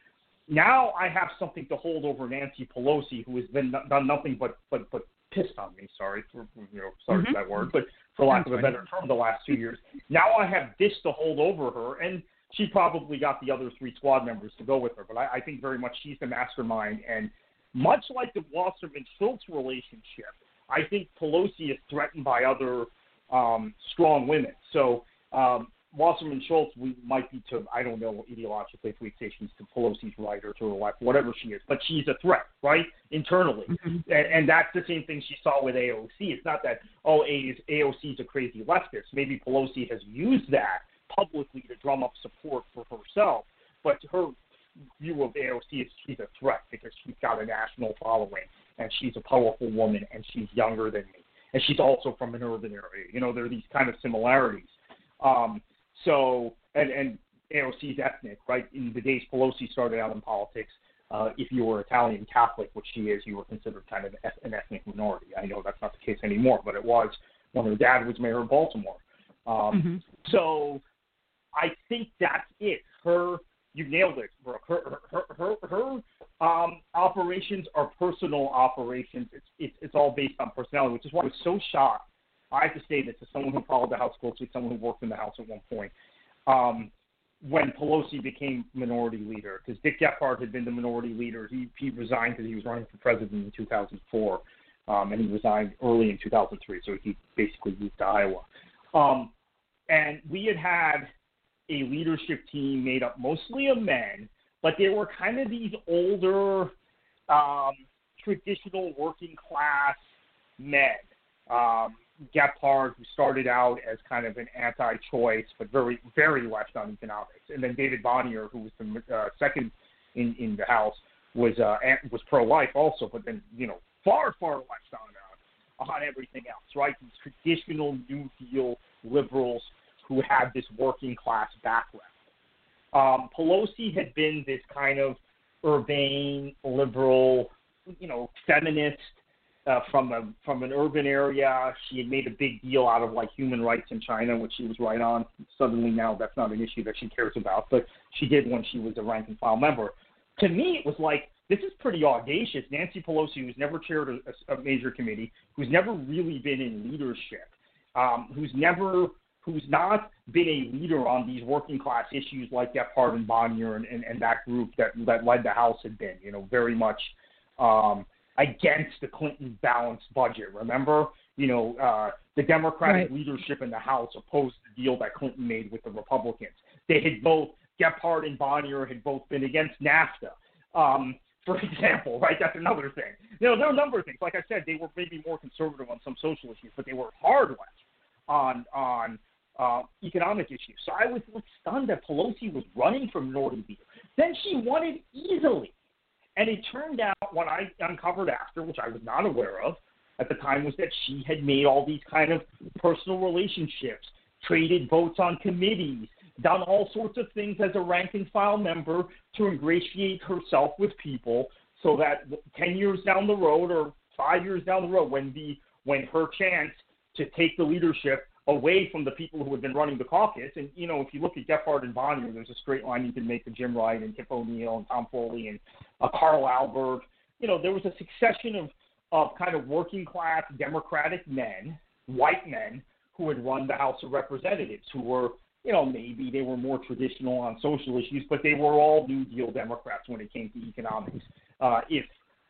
now I have something to hold over Nancy Pelosi, who has been done nothing but but but pissed on me. Sorry for you know sorry mm-hmm. for that word, but for lack of a better term, the last two years. Now I have this to hold over her, and she probably got the other three squad members to go with her. But I, I think very much she's the mastermind, and much like the Wasserman Schultz relationship, I think Pelosi is threatened by other um, strong women. So um, Wasserman Schultz, we might be to, I don't know ideologically if we say she's to Pelosi's right or to her left, whatever she is, but she's a threat, right, internally. Mm-hmm. And, and that's the same thing she saw with AOC. It's not that, oh, AOC's a crazy leftist. Maybe Pelosi has used that publicly to drum up support for herself, but her view of AOC is she's a threat because she's got a national following and she's a powerful woman and she's younger than me. And she's also from an urban area. You know, there are these kind of similarities. Um, so, and, and AOC's ethnic, right? In the days Pelosi started out in politics, uh, if you were Italian Catholic, which she is, you were considered kind of an ethnic minority. I know that's not the case anymore, but it was when her dad was mayor of Baltimore. Um, mm-hmm. So I think that's it. Her, you nailed it, Brooke. Her, her, her, her um, operations are personal operations. It's, it's, it's all based on personality, which is why I was so shocked I have to say this as someone who followed the House closely, someone who worked in the House at one point. Um, when Pelosi became minority leader, because Dick Gephardt had been the minority leader, he he resigned because he was running for president in 2004, um, and he resigned early in 2003, so he basically moved to Iowa. Um, and we had had a leadership team made up mostly of men, but there were kind of these older, um, traditional working class men. Um, Gephardt, who started out as kind of an anti-choice but very very left on economics, and then David Bonior, who was the uh, second in in the House, was uh, was pro-life also, but then you know far far left on uh, on everything else, right? These traditional New Deal liberals who had this working class background. Um, Pelosi had been this kind of urbane liberal, you know, feminist uh, from a from an urban area. She had made a big deal out of like human rights in China, which she was right on. Suddenly now that's not an issue that she cares about, but she did when she was a rank and file member. To me, it was like this is pretty audacious. Nancy Pelosi, who's never chaired a, a major committee, who's never really been in leadership, um, who's never who's not been a leader on these working class issues like Gephardt and Bonior and, and, and that group that that led the House had been, you know, very much um, against the Clinton balanced budget. Remember, you know, uh, the Democratic right. leadership in the House opposed the deal that Clinton made with the Republicans. They had both Gephardt and Bonior had both been against NAFTA. Um, for example, right? That's another thing. You know, there are a number of things. Like I said, they were maybe more conservative on some social issues, but they were hard left on on uh, economic issues. So I was stunned that Pelosi was running from minority leader. Then she won it easily. And it turned out, what I uncovered after, which I was not aware of at the time, was that she had made all these kind of personal relationships, traded votes on committees, done all sorts of things as a rank and file member to ingratiate herself with people so that 10 years down the road or five years down the road, when the when her chance to take the leadership away from the people who had been running the caucus. And, you know, if you look at Gephardt and Bonior, there's a straight line you can make to Jim Wright and Tip O'Neill and Tom Foley and uh, Carl Albert. You know, there was a succession of, of kind of working class Democratic men, white men, who had run the House of Representatives, who were, you know, maybe they were more traditional on social issues, but they were all New Deal Democrats when it came to economics. Uh, if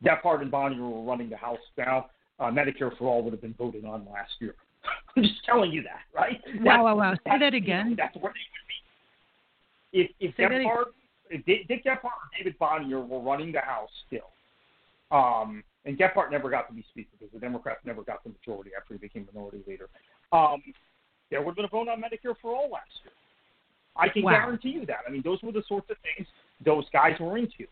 Gephardt and Bonior were running the House now, uh, Medicare for All would have been voted on last year. I'm just telling you that, right? Wow, wow, wow. Say that again. That's where they would be. If if Gephardt, if Dick Gephardt or David Bonior were running the House still, um, and Gephardt never got to be Speaker because the Democrats never got the majority after he became Minority Leader. Um, there would have been a vote on Medicare for all last year. I can wow. guarantee you that. I mean, those were the sorts of things those guys were into.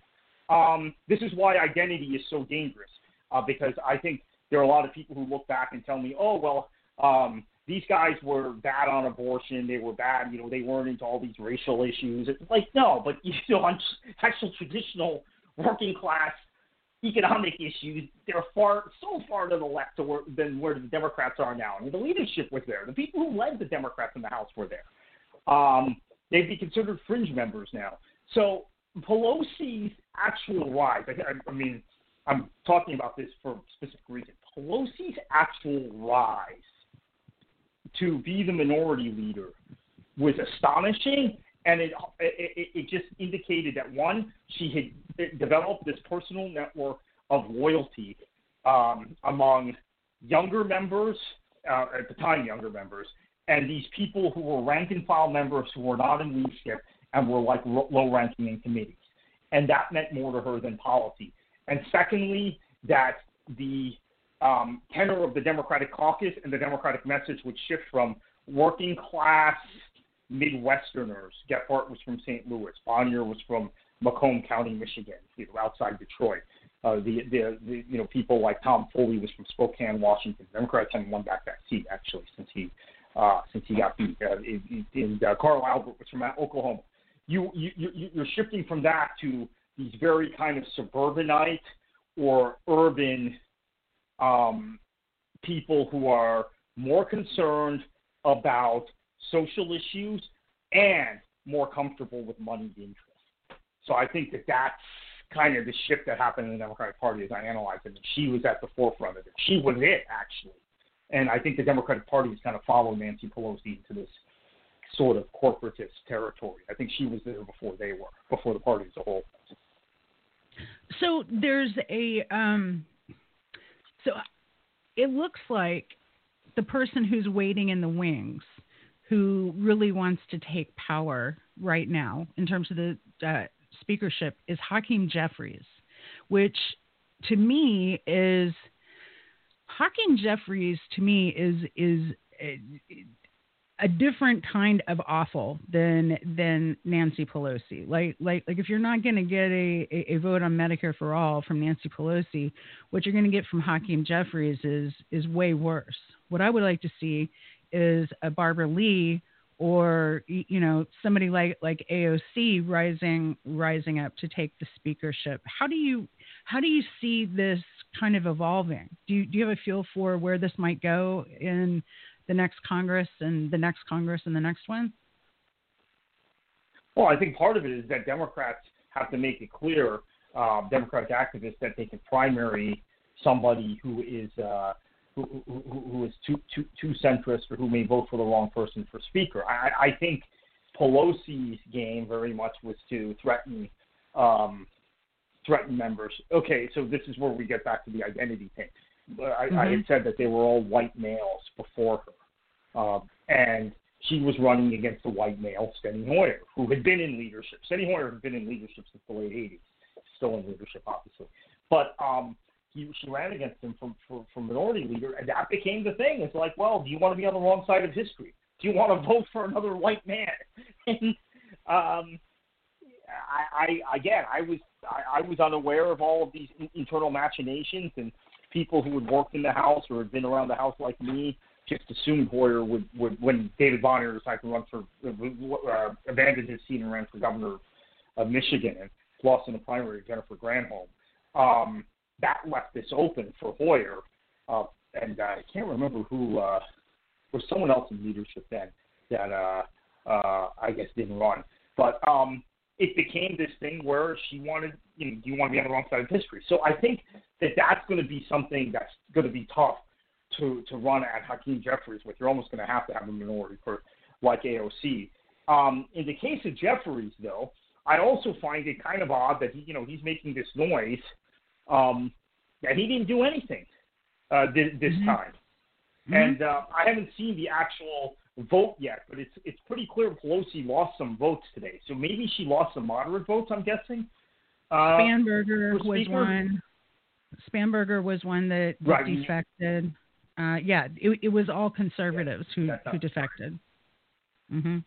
Um, this is why identity is so dangerous uh, because I think there are a lot of people who look back and tell me, oh well, um, these guys were bad on abortion. They were bad, you know, they weren't into all these racial issues. It's like no, but you know, on actual traditional working class economic issues, they're far so far to the left to where, than where the Democrats are now. I mean, the leadership was there. The people who led the Democrats in the House were there. Um, they'd be considered fringe members now. So Pelosi's actual rise, I, I mean, I'm talking about this for a specific reason. Pelosi's actual rise to be the minority leader was astonishing, and it, it, it just indicated that one, she had developed this personal network of loyalty um, among younger members, uh, at the time younger members, and these people who were rank and file members who were not in leadership and were like low ranking in committees. And that meant more to her than policy. And secondly, that the um, tenor of the Democratic caucus and the Democratic message would shift from working class Midwesterners. Gephardt was from St. Louis. Bonior was from Macomb County, Michigan, you know, outside Detroit. Uh, the, the, the, you know, people like Tom Foley was from Spokane, Washington. Democrats haven't won back that seat actually since he uh, since he got beat. Uh, and uh, Carl Albert was from Oklahoma. You, you, you're shifting from that to these very kind of suburbanite or urban um, people who are more concerned about social issues and more comfortable with moneyed interest. So I think that that's kind of the shift that happened in the Democratic Party as I analyze it. She was at the forefront of it. She was it, actually. And I think the Democratic Party has kind of followed Nancy Pelosi into this sort of corporatist territory. I think she was there before they were, before the party as a whole. So there's a um, so it looks like the person who's waiting in the wings, who really wants to take power right now in terms of the uh, speakership, is Hakeem Jeffries, which to me is Hakeem Jeffries. To me is is a different kind of awful than than Nancy Pelosi. Like like like if you're not going to get a, a, a vote on Medicare for all from Nancy Pelosi, what you're going to get from Hakeem Jeffries is is way worse. What I would like to see is a Barbara Lee or you know somebody like like AOC rising rising up to take the speakership. How do you how do you see this kind of evolving? Do you do you have a feel for where this might go in the next Congress and the next Congress and the next one? Well, I think part of it is that Democrats have to make it clear, uh, Democratic activists, that they can primary somebody who is uh, who, who, who is too, too too centrist or who may vote for the wrong person for speaker. I, I think Pelosi's game very much was to threaten um, threaten members. Okay, so this is where we get back to the identity thing. I, mm-hmm. I had mm-hmm. said that they were all white males before her, um, and she was running against a white male, Steny Hoyer, who had been in leadership. Steny Hoyer had been in leadership since the late '80s, still in leadership, obviously. But um, he, she ran against him for, for, for minority leader, and that became the thing. It's like, well, do you want to be on the wrong side of history? Do you want to vote for another white man? and um, I, I again, I was I, I was unaware of all of these internal machinations and people who had worked in the house or had been around the house like me just assumed Hoyer would, would when David Bonior decided to run for uh, abandoned his seat and ran for governor of Michigan and lost in the primary to Jennifer Granholm. Um, that left this open for Hoyer, uh, and uh, I can't remember who uh, was someone else in leadership then that uh, uh, I guess didn't run, but um, it became this thing where she wanted, you know, do you want to be on the wrong side of history? So I think that that's going to be something that's going to be tough to to run at Hakeem Jeffries with. You're almost going to have to have a minority for like AOC. Um, in the case of Jeffries, though, I also find it kind of odd that he, you know, he's making this noise um, that he didn't do anything uh, this, this mm-hmm. time, mm-hmm. and uh, I haven't seen the actual vote yet, but it's it's pretty clear Pelosi lost some votes today. So maybe she lost some moderate votes. I'm guessing. Uh, Spanberger was one. Spanberger was one that, that right. defected. Uh, yeah, it, it was all conservatives who, who defected. Mm-hmm.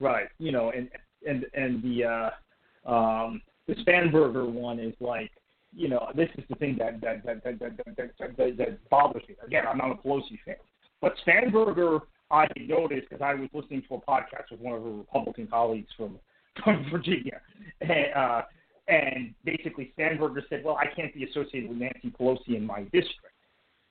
right? You know, and and and the uh, um, the Spanberger one is like, you know, this is the thing that that that that that, that, that, that, that bothers me. Again, I'm not a Pelosi fan, but Spanberger, I noticed because I was listening to a podcast with one of her Republican colleagues from from Virginia, and, uh, and basically Spanberger said, "Well, I can't be associated with Nancy Pelosi in my district,"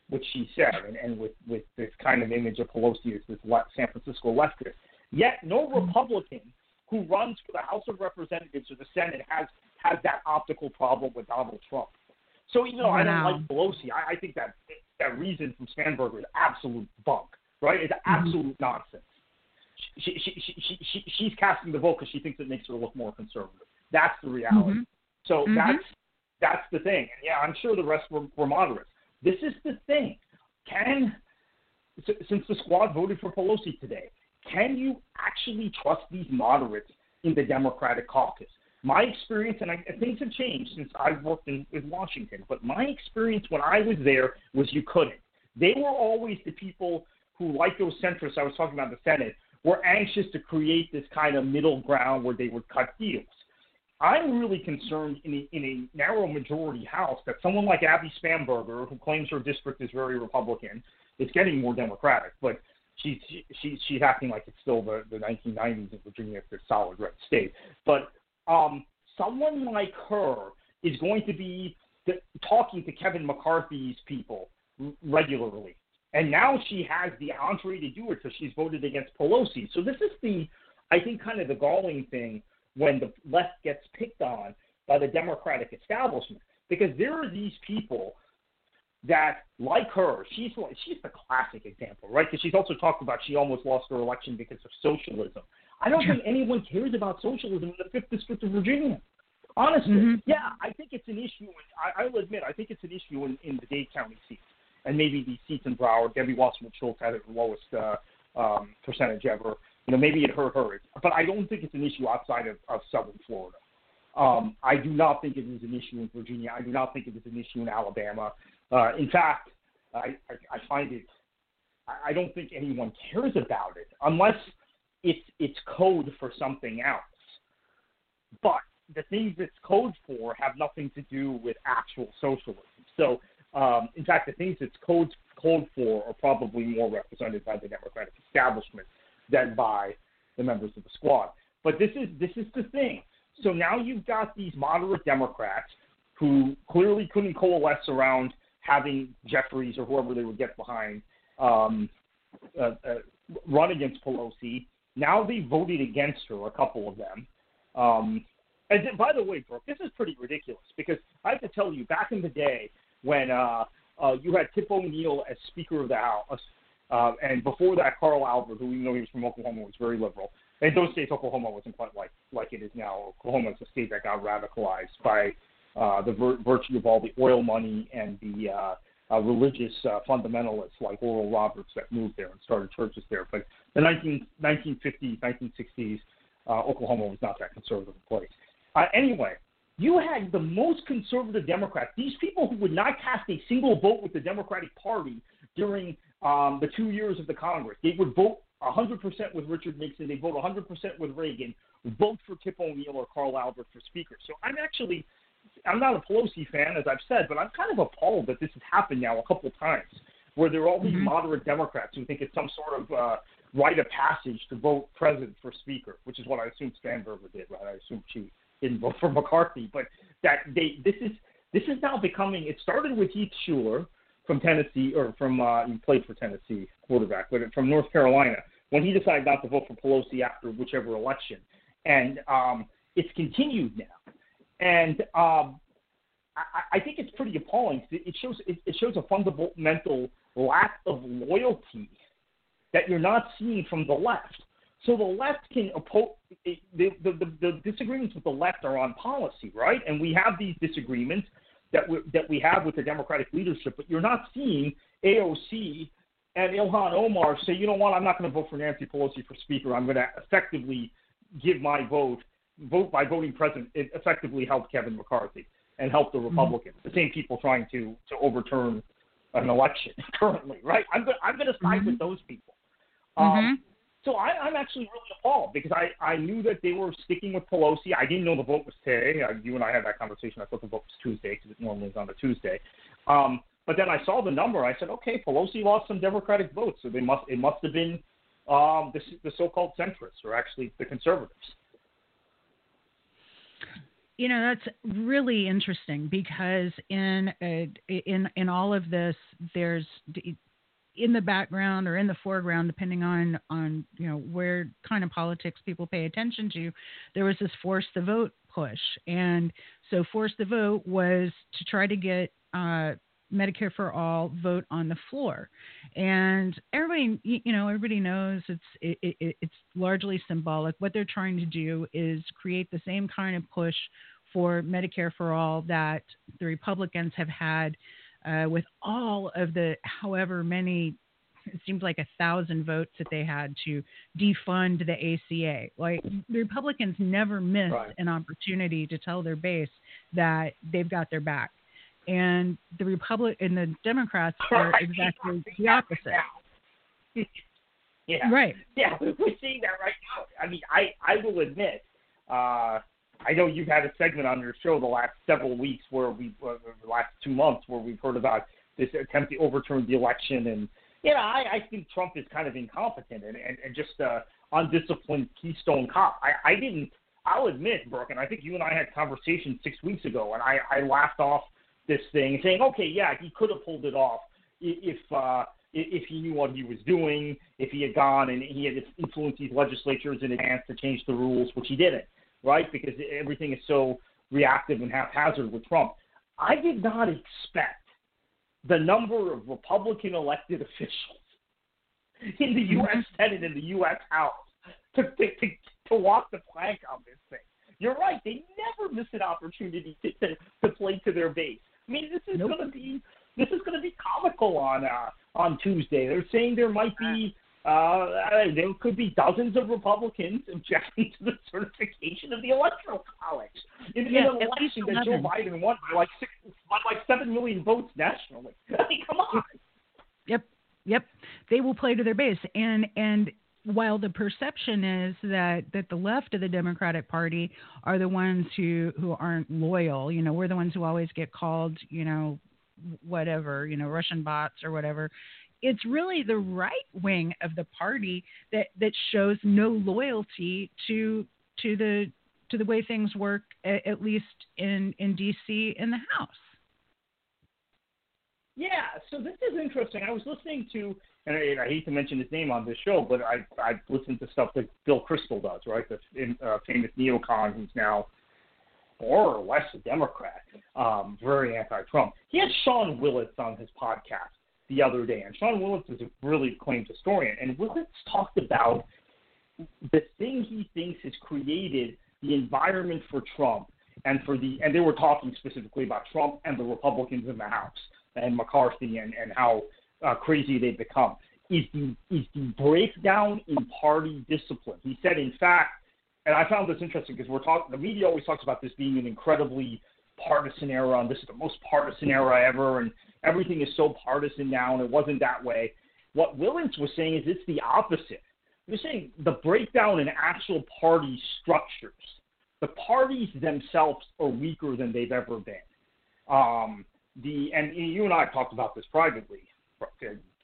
which she said, and, and with with this kind of image of Pelosi as this left, San Francisco leftist. Yet no Republican who runs for the House of Representatives or the Senate has has that optical problem with Donald Trump. So even though wow. I don't like Pelosi, I, I think that that reason from Spanberger is absolute bunk, right? It's mm-hmm. absolute mm-hmm. nonsense. She, she, she, she, she, she's casting the vote because she thinks it makes her look more conservative. That's the reality. Mm-hmm. So mm-hmm. that's that's the thing. And yeah, I'm sure the rest were, were moderates. This is the thing. Can since the squad voted for Pelosi today, can you actually trust these moderates in the Democratic caucus? My experience, and I, things have changed since I've worked in, in Washington, but my experience when I was there was you couldn't. They were always the people who, like those centrists I was talking about in the Senate, were anxious to create this kind of middle ground where they would cut deals. I'm really concerned in a, in a narrow majority House that someone like Abby Spanberger, who claims her district is very Republican, is getting more Democratic. But she's she, she's acting like it's still the, the 1990s in Virginia, it's a solid red state. But um, someone like her is going to be the, talking to Kevin McCarthy's people regularly, and now she has the entree to do it because she's voted against Pelosi. So this is the, I think, kind of the galling thing when the left gets picked on by the Democratic establishment because there are these people that, like her, she's she's the classic example, right? Because she's also talked about she almost lost her election because of socialism. I don't think anyone cares about socialism in the fifth district of Virginia. Honestly, mm-hmm. yeah, I think it's an issue. I, I will admit, I think it's an issue in, in the Dade County seats, and maybe the seats in Broward. Debbie Wasserman Schultz had the lowest uh, um, percentage ever. You know, maybe it hurt her, but I don't think it's an issue outside of, of Southern Florida. Um, I do not think it is an issue in Virginia. I do not think it is an issue in Alabama. Uh, in fact, I, I, I find it. I don't think anyone cares about it unless it's it's code for something else. But the things it's code for have nothing to do with actual socialism. So, um, in fact, the things it's code for are probably more represented by the Democratic establishment than by the members of the squad. But this is this is the thing. So now you've got these moderate Democrats who clearly couldn't coalesce around having Jeffries or whoever they would get behind um, uh, uh, run against Pelosi. Now they voted against her, a couple of them. Um, and then, by the way, Brooke, this is pretty ridiculous because I have to tell you, back in the day when uh, uh, you had Tip O'Neill as Speaker of the House, uh, and before that, Carl Albert, who even though he was from Oklahoma, was very liberal. In those days, Oklahoma wasn't quite like like it is now. Oklahoma is a state that got radicalized by uh, the vir- virtue of all the oil money and the uh, uh, religious uh, fundamentalists like Oral Roberts that moved there and started churches there. But the 19, 1950s, 1960s, uh, Oklahoma was not that conservative a place. Uh, anyway, you had the most conservative Democrats, these people who would not cast a single vote with the Democratic Party during um, the two years of the Congress. They would vote 100% with Richard Nixon. They vote 100% with Reagan. Vote for Tip O'Neill or Carl Albert for Speaker. So I'm actually I'm not a Pelosi fan, as I've said, but I'm kind of appalled that this has happened now a couple of times, where there are all these mm-hmm. moderate Democrats who think it's some sort of uh, rite of passage to vote president for speaker, which is what I assume Spanberger did. Right? I assume she didn't for McCarthy, but that they this is this is now becoming. It started with Heath Shuler from Tennessee, or from uh, he played for Tennessee quarterback, but from North Carolina when he decided not to vote for Pelosi after whichever election, and um, it's continued now. And um, I, I think it's pretty appalling. It shows it shows a fundamental lack of loyalty that you're not seeing from the left. So the left can oppose the, the, the, the disagreements with the left are on policy, right? And we have these disagreements that we, that we have with the Democratic leadership, but you're not seeing AOC and Ilhan Omar say, you know what, I'm not going to vote for Nancy Pelosi for Speaker. I'm going to effectively give my vote vote by voting present, it effectively help Kevin McCarthy and help the mm-hmm. Republicans, mm-hmm. the same people trying to to overturn an election currently, right? I'm going I'm going to side mm-hmm. with those people. Um, mm-hmm. So I, I'm actually really appalled because I, I knew that they were sticking with Pelosi. I didn't know the vote was today. Uh, you and I had that conversation. I thought the vote was Tuesday because it normally is on a Tuesday. Um, but then I saw the number. I said, okay, Pelosi lost some Democratic votes, so they must it must have been um, the, the so-called centrists, or actually the conservatives. You know that's really interesting because in uh, in in all of this, there's in the background or in the foreground, depending on on you know where kind of politics people pay attention to, there was this force the vote push, and so force the vote was to try to get uh, Medicare for all vote on the floor, and everybody you know everybody knows it's it, it, it's largely symbolic. What they're trying to do is create the same kind of push for Medicare for all that the Republicans have had. Uh, with all of the however many it seems like a thousand votes that they had to defund the ACA. Like the Republicans never miss right. an opportunity to tell their base that they've got their back and the Republic and the Democrats are right. exactly the opposite. yeah. Right. Yeah, we're seeing that right now. I mean, I I will admit, uh, I know you've had a segment on your show the last several weeks where we, uh, the last two months, where we've heard about this attempt to overturn the election, and you know, I, I think Trump is kind of incompetent and and, and just uh, undisciplined Keystone Cop. I I didn't. I'll admit, Brooke, and I think you and I had conversation six weeks ago, and I I laughed off this thing, saying, okay, yeah, he could have pulled it off if uh, if he knew what he was doing, if he had gone and he had influenced these legislatures in advance to change the rules, which he didn't, right? Because everything is so reactive and haphazard with Trump. I did not expect the number of Republican elected officials in the U.S. Senate and the U.S. House to, to, to, to walk the plank on this thing. You're right. They never miss an opportunity to, to, to play to their base. I mean, this is nope. going to be this is going to be comical on uh, on Tuesday. They're saying there might be uh, there could be dozens of Republicans objecting to the certification of the electoral college in, yeah, in an election that Joe Biden won by like six, by like seven million votes nationally. I mean, come on. Yep, yep. They will play to their base, and and while the perception is that that the left of the Democratic Party are the ones who who aren't loyal, you know, we're the ones who always get called, you know, whatever, you know, Russian bots or whatever. It's really the right wing of the party that that shows no loyalty to to the to the way things work, at, least in in D.C. in the House. Yeah, so this is interesting. I was listening to and I, I hate to mention his name on this show, but I I listened to stuff that Bill Kristol does, right? The uh, famous neocon who's now more or less a Democrat, um, very anti-Trump. He had Sean Wilentz on his podcast the other day, and Sean Wilentz is a really acclaimed historian, and Wilentz talked about the thing he thinks has created the environment for Trump and for the and they were talking specifically about Trump and the Republicans in the House and McCarthy and, and how uh, crazy they've become is the is the breakdown in party discipline. He said, in fact, and I found this interesting because we're talking. The media always talks about this being an incredibly partisan era, and this is the most partisan era ever, and everything is so partisan now, and it wasn't that way. What Wilentz was saying is it's the opposite. They're saying the breakdown in actual party structures. The parties themselves are weaker than they've ever been. Um, the and you and I talked about this privately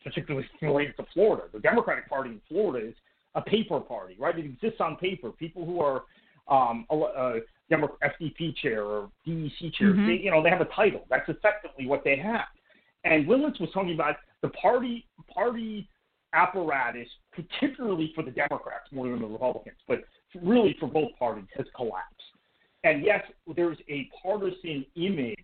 particularly related to Florida. The Democratic Party in Florida is a paper party, right? It exists on paper. People who are um, a Demo- FDP chair or DEC chair, mm-hmm. they, you know, they have a title. That's effectively what they have. And Wilentz was talking about the party party apparatus, particularly for the Democrats more than the Republicans, but really for both parties, has collapsed. And yes, there's a partisan image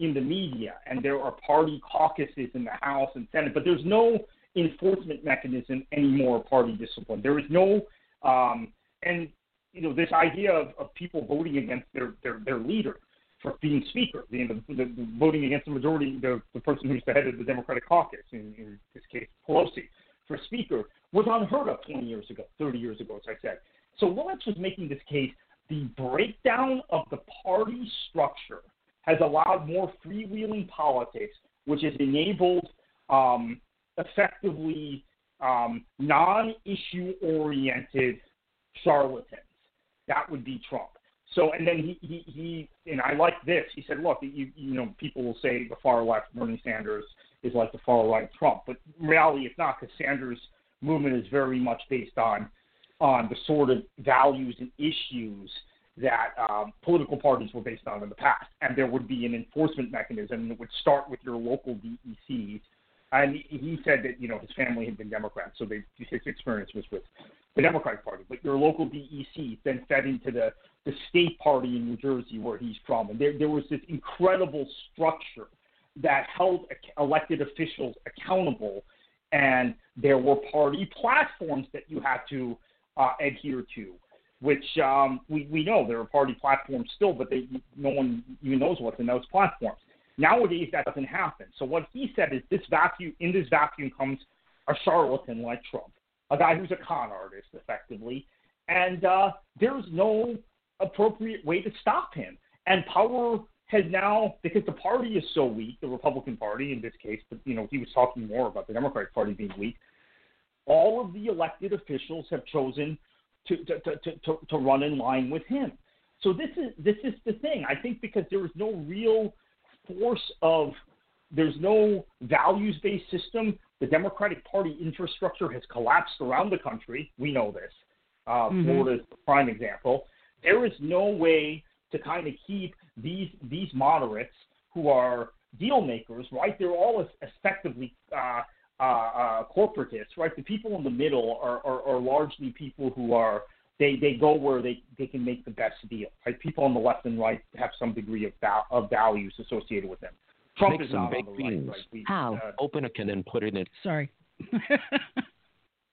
in the media, and there are party caucuses in the House and Senate, but there's no enforcement mechanism anymore. Party discipline. There is no, um, and you know, this idea of, of people voting against their, their their leader for being speaker, the, the, the voting against the majority, the, the person who's the head of the Democratic caucus, in, in this case Pelosi, for speaker, was unheard of 20 years ago, 30 years ago, as I said. So Wilentz was making this case: the breakdown of the party structure has allowed more freewheeling politics, which has enabled um, effectively um, non-issue oriented charlatans. That would be Trump. So, and then he, he, he, and I like this. He said, look, you, you know, people will say the far left, Bernie Sanders is like the far right Trump, but in reality, it's not because Sanders' movement is very much based on, on the sort of values and issues that um, political parties were based on in the past, and there would be an enforcement mechanism that would start with your local DECs. And he said that you know his family had been Democrats, so they, his experience was with the Democratic Party. But your local DECs then fed into the the state party in New Jersey where he's from, and there there was this incredible structure that held elected officials accountable, and there were party platforms that you had to uh, adhere to which um, we, we know there are party platforms still, but they, no one even knows what's in those platforms. Nowadays, that doesn't happen. So what he said is this vacuum, in this vacuum comes a charlatan like Trump, a guy who's a con artist, effectively, and uh, there's no appropriate way to stop him. And power has now, because the party is so weak, the Republican Party in this case, but you know he was talking more about the Democratic Party being weak. All of the elected officials have chosen to, to, to, to, to run in line with him. So this is this is the thing. I think because there is no real force of there's no values based system. The Democratic Party infrastructure has collapsed around the country. We know this. Uh, mm-hmm. Florida is the prime example. There is no way to kind of keep these these moderates who are deal makers, right? They're all effectively uh, uh, uh, corporatists, right? The people in the middle are, are, are largely people who are they, they go where they, they can make the best deal. Right? People on the left and right have some degree of val- of values associated with them. Trump Make is some not baked on the beans. Right, right? We, How? Uh, Open a can and put it in. Sorry. the,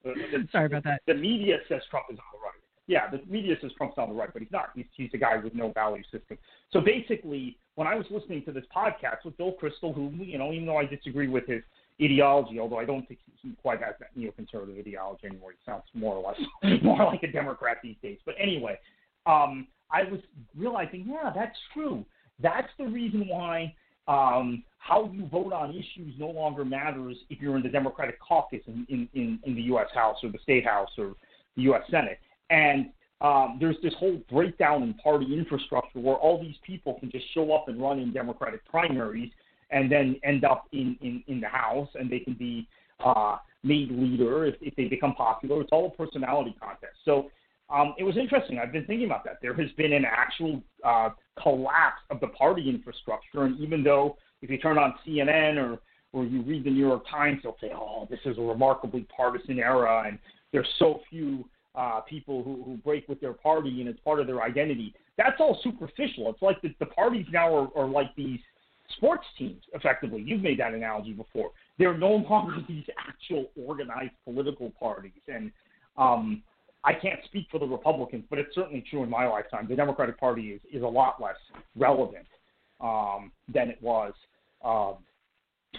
the, Sorry about that. The media says Trump is on the right. Yeah, the media says Trump's on the right, but he's not. He's, he's a guy with no value system. So basically, when I was listening to this podcast with Bill Kristol, who you know, even though I disagree with his ideology, although I don't think he quite has that neoconservative ideology anymore. He sounds more or less more like a Democrat these days. But anyway, um, I was realizing, yeah, that's true. That's the reason why um, how you vote on issues no longer matters if you're in the Democratic caucus in, in, in, in the U.S. House or the State House or the U.S. Senate. And um, there's this whole breakdown in party infrastructure where all these people can just show up and run in Democratic primaries and then end up in, in, in the House, and they can be uh, made leader if, if they become popular. It's all a personality contest. So um, it was interesting. I've been thinking about that. There has been an actual uh, collapse of the party infrastructure, and even though if you turn on CNN or or you read the New York Times, they'll say, "Oh, this is a remarkably partisan era," and there's so few uh, people who, who break with their party, and it's part of their identity. That's all superficial. It's like the, the parties now are, are like these sports teams, effectively. You've made that analogy before. They're no longer these actual organized political parties. And um, I can't speak for the Republicans, but it's certainly true in my lifetime. The Democratic Party is, is a lot less relevant um, than it was um,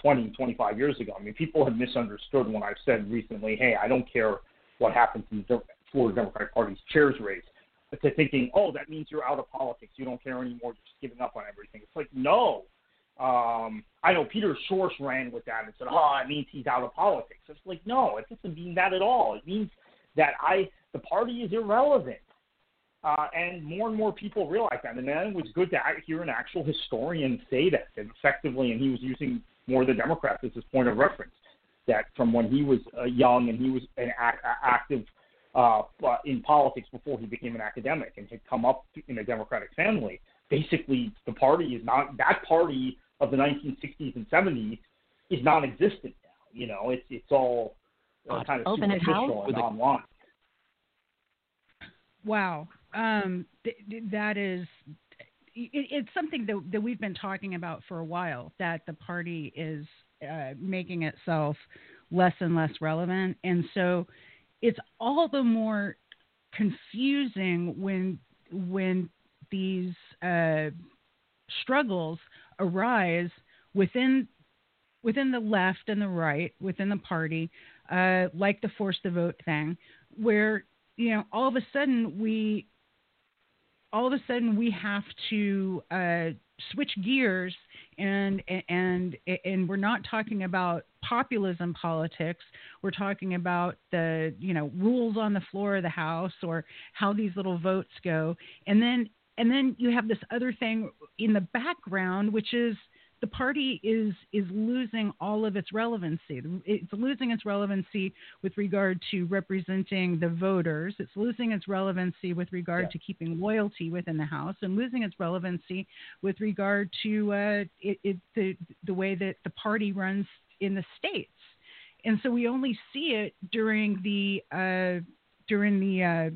20, 25 years ago. I mean, people have misunderstood when I've said recently, hey, I don't care what happens in the Florida Democratic Party's chairs race. But to thinking, oh, that means you're out of politics. You don't care anymore. You're just giving up on everything. It's like, no, um, I know Peter Schorsch ran with that and said, "Oh, it means he's out of politics." It's like, no, it doesn't mean that at all. It means that I the party is irrelevant, uh, and more and more people realize that. And then it was good to hear an actual historian say that, effectively, and he was using more the Democrats as his point of reference. That from when he was uh, young and he was an act, active uh, in politics before he became an academic and had come up in a Democratic family. Basically, the party is not that party of the 1960s and 70s is non-existent now. You know, it's it's all uh, kind of superficial and online. Wow, um, th- that is. It, it's something that, that we've been talking about for a while. That the party is uh, making itself less and less relevant, and so it's all the more confusing when when these uh, struggles arise within within the left and the right, within the party, uh, like the force the vote thing, where you know all of a sudden we all of a sudden we have to uh, switch gears and and and we're not talking about populism politics. We're talking about the you know rules on the floor of the House or how these little votes go, and then and then you have this other thing in the background, which is the party is is losing all of its relevancy. It's losing its relevancy with regard to representing the voters. It's losing its relevancy with regard yeah. to keeping loyalty within the House, and losing its relevancy with regard to uh, it, it, the the way that the party runs in the states. And so we only see it during the uh, during the uh,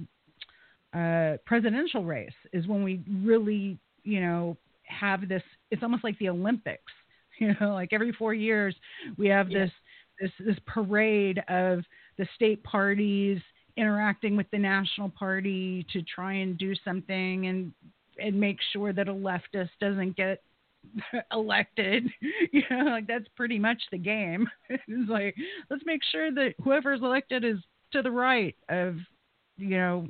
uh presidential race is when we really you know have this it's almost like the olympics you know like every four years we have this this this parade of the state parties interacting with the national party to try and do something and and make sure that a leftist doesn't get elected you know like that's pretty much the game. It's like let's make sure that whoever's elected is to the right of you know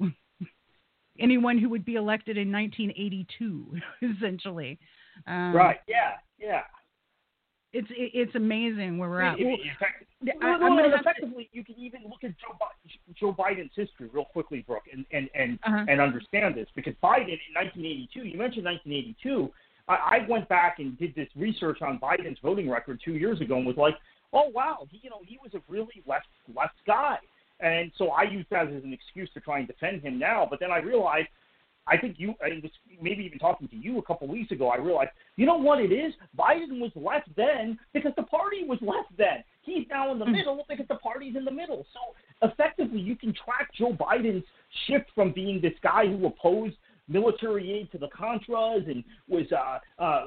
anyone who would be elected in 1982, essentially. Um, right. Yeah. Yeah. It's it's amazing where we're at. Well, I, well, effectively, to... you can even look at Joe, Joe Biden's history real quickly, Brooke, and and and, uh-huh. and understand this because Biden in 1982. You mentioned 1982. I, I went back and did this research on Biden's voting record two years ago and was like, oh wow, he, you know, he was a really left left guy. And so I use that as an excuse to try and defend him now. But then I realized, I think you, I was maybe even talking to you a couple weeks ago, I realized, you know what it is? Biden was left then because the party was left then. He's now in the hmm. middle because the party's in the middle. So effectively, you can track Joe Biden's shift from being this guy who opposed military aid to the Contras and was uh, uh,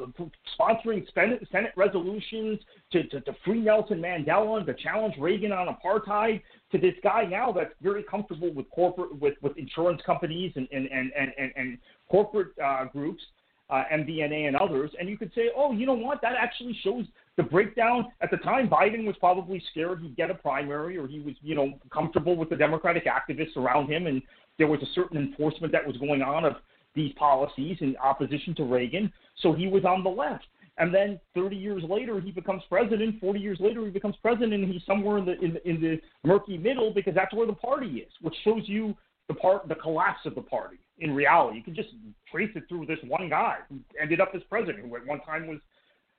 sponsoring Senate, Senate resolutions to, to, to free Nelson Mandela and to challenge Reagan on apartheid to this guy now that's very comfortable with corporate with, with insurance companies and and and and, and corporate uh, groups, uh, MBNA and others, and you could say, oh, you know what? That actually shows the breakdown. At the time, Biden was probably scared he'd get a primary, or he was you know comfortable with the Democratic activists around him, and there was a certain enforcement that was going on of these policies in opposition to Reagan, so he was on the left and then 30 years later he becomes president. 40 years later he becomes president, and he's somewhere in the in in the murky middle because that's where the party is, which shows you the part the collapse of the party in reality. You can just trace it through this one guy who ended up as president, who at one time was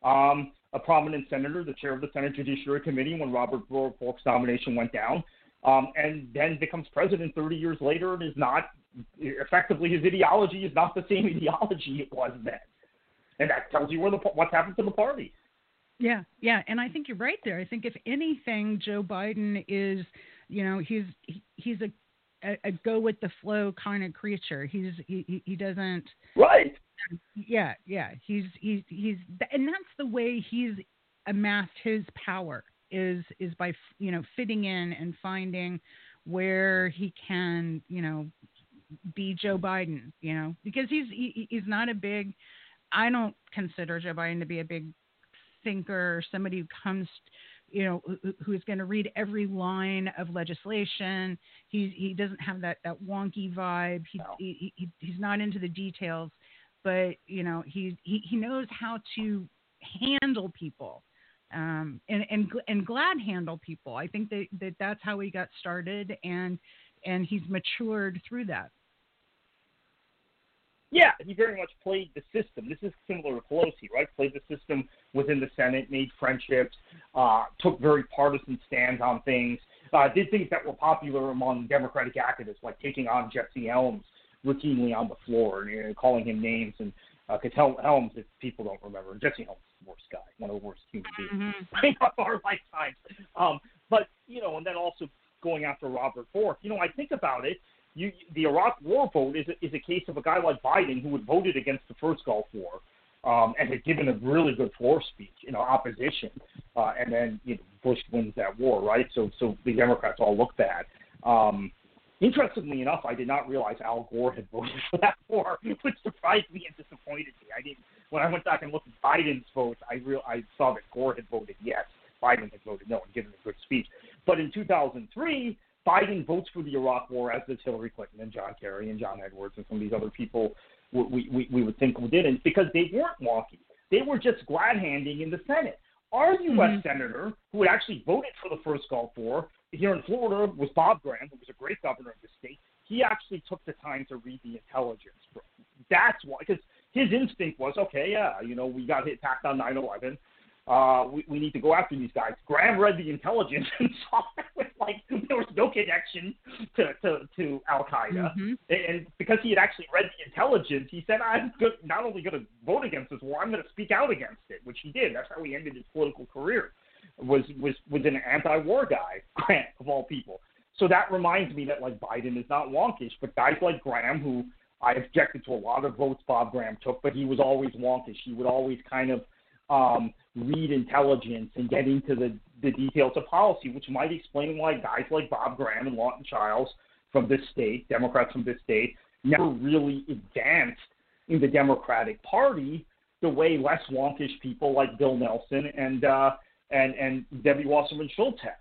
um, a prominent senator, the chair of the Senate Judiciary Committee when Robert Bork's nomination went down, um, and then becomes president 30 years later and is not effectively his ideology is not the same ideology it was then and that tells you where the what's happened to the party. Yeah, yeah, and I think you're right there. I think if anything, Joe Biden is, you know, he's he, he's a, a, a go with the flow kind of creature. He's he he doesn't right. Yeah, yeah. He's he's he's and that's the way he's amassed his power is is by you know fitting in and finding where he can you know be Joe Biden. You know because he's he, he's not a big I don't consider Joe Biden to be a big thinker, somebody who comes, you know, who, who's going to read every line of legislation. He he doesn't have that that wonky vibe. He, no. he, he he's not into the details, but you know, he he he knows how to handle people. Um, and and and glad handle people. I think that, that that's how he got started, and and he's matured through that. Yeah, he very much played the system. This is similar to Pelosi, right? Played the system within the Senate, made friendships, uh, took very partisan stands on things, uh, did things that were popular among Democratic activists, like taking on Jesse Helms routinely on the floor and you know, calling him names. And because uh, Helms, if people don't remember, Jesse Helms is the worst guy, one of the worst human beings mm-hmm. of our lifetimes. Um, but you know, and then also going after Robert Bork. You know, I think about it you, the Iraq War vote is a, is a case of a guy like Biden who had voted against the first Gulf War um, and had given a really good floor speech in opposition, uh, and then you know, Bush wins that war, right? So so the Democrats all look bad. Um, interestingly enough, I did not realize Al Gore had voted for that war, which surprised me and disappointed me. I didn't. When I went back and looked at Biden's votes, I real I saw that Gore had voted yes. Biden had voted no and given a good speech. But in 2003, Biden votes for the Iraq War, as does Hillary Clinton and John Kerry and John Edwards and some of these other people we, we, we would think we didn't because they weren't wonky. They were just glad handing in the Senate. Our U.S. Mm-hmm. senator, who had actually voted for the first Gulf War here in Florida, was Bob Graham, who was a great governor of the state. He actually took the time to read the intelligence. That's why, because his instinct was, okay, yeah, you know, we got hit attacked on 9/11 uh, we, we need to go after these guys. Graham read the intelligence and saw it like there was no connection to, to, to Al Qaeda. Mm-hmm. And because he had actually read the intelligence, he said, I'm good, not only going to vote against this war, I'm going to speak out against it, which he did. That's how he ended his political career, was, was, was an anti war guy, Graham, of all people. So that reminds me that like Biden is not wonkish, but guys like Graham, who I objected to a lot of votes Bob Graham took, but he was always wonkish. He would always kind of um, read intelligence and get into the, the details of policy, which might explain why guys like Bob Graham and Lawton Chiles from this state, Democrats from this state, never really advanced in the Democratic Party the way less wonkish people like Bill Nelson and uh, and and Debbie Wasserman Schultz have,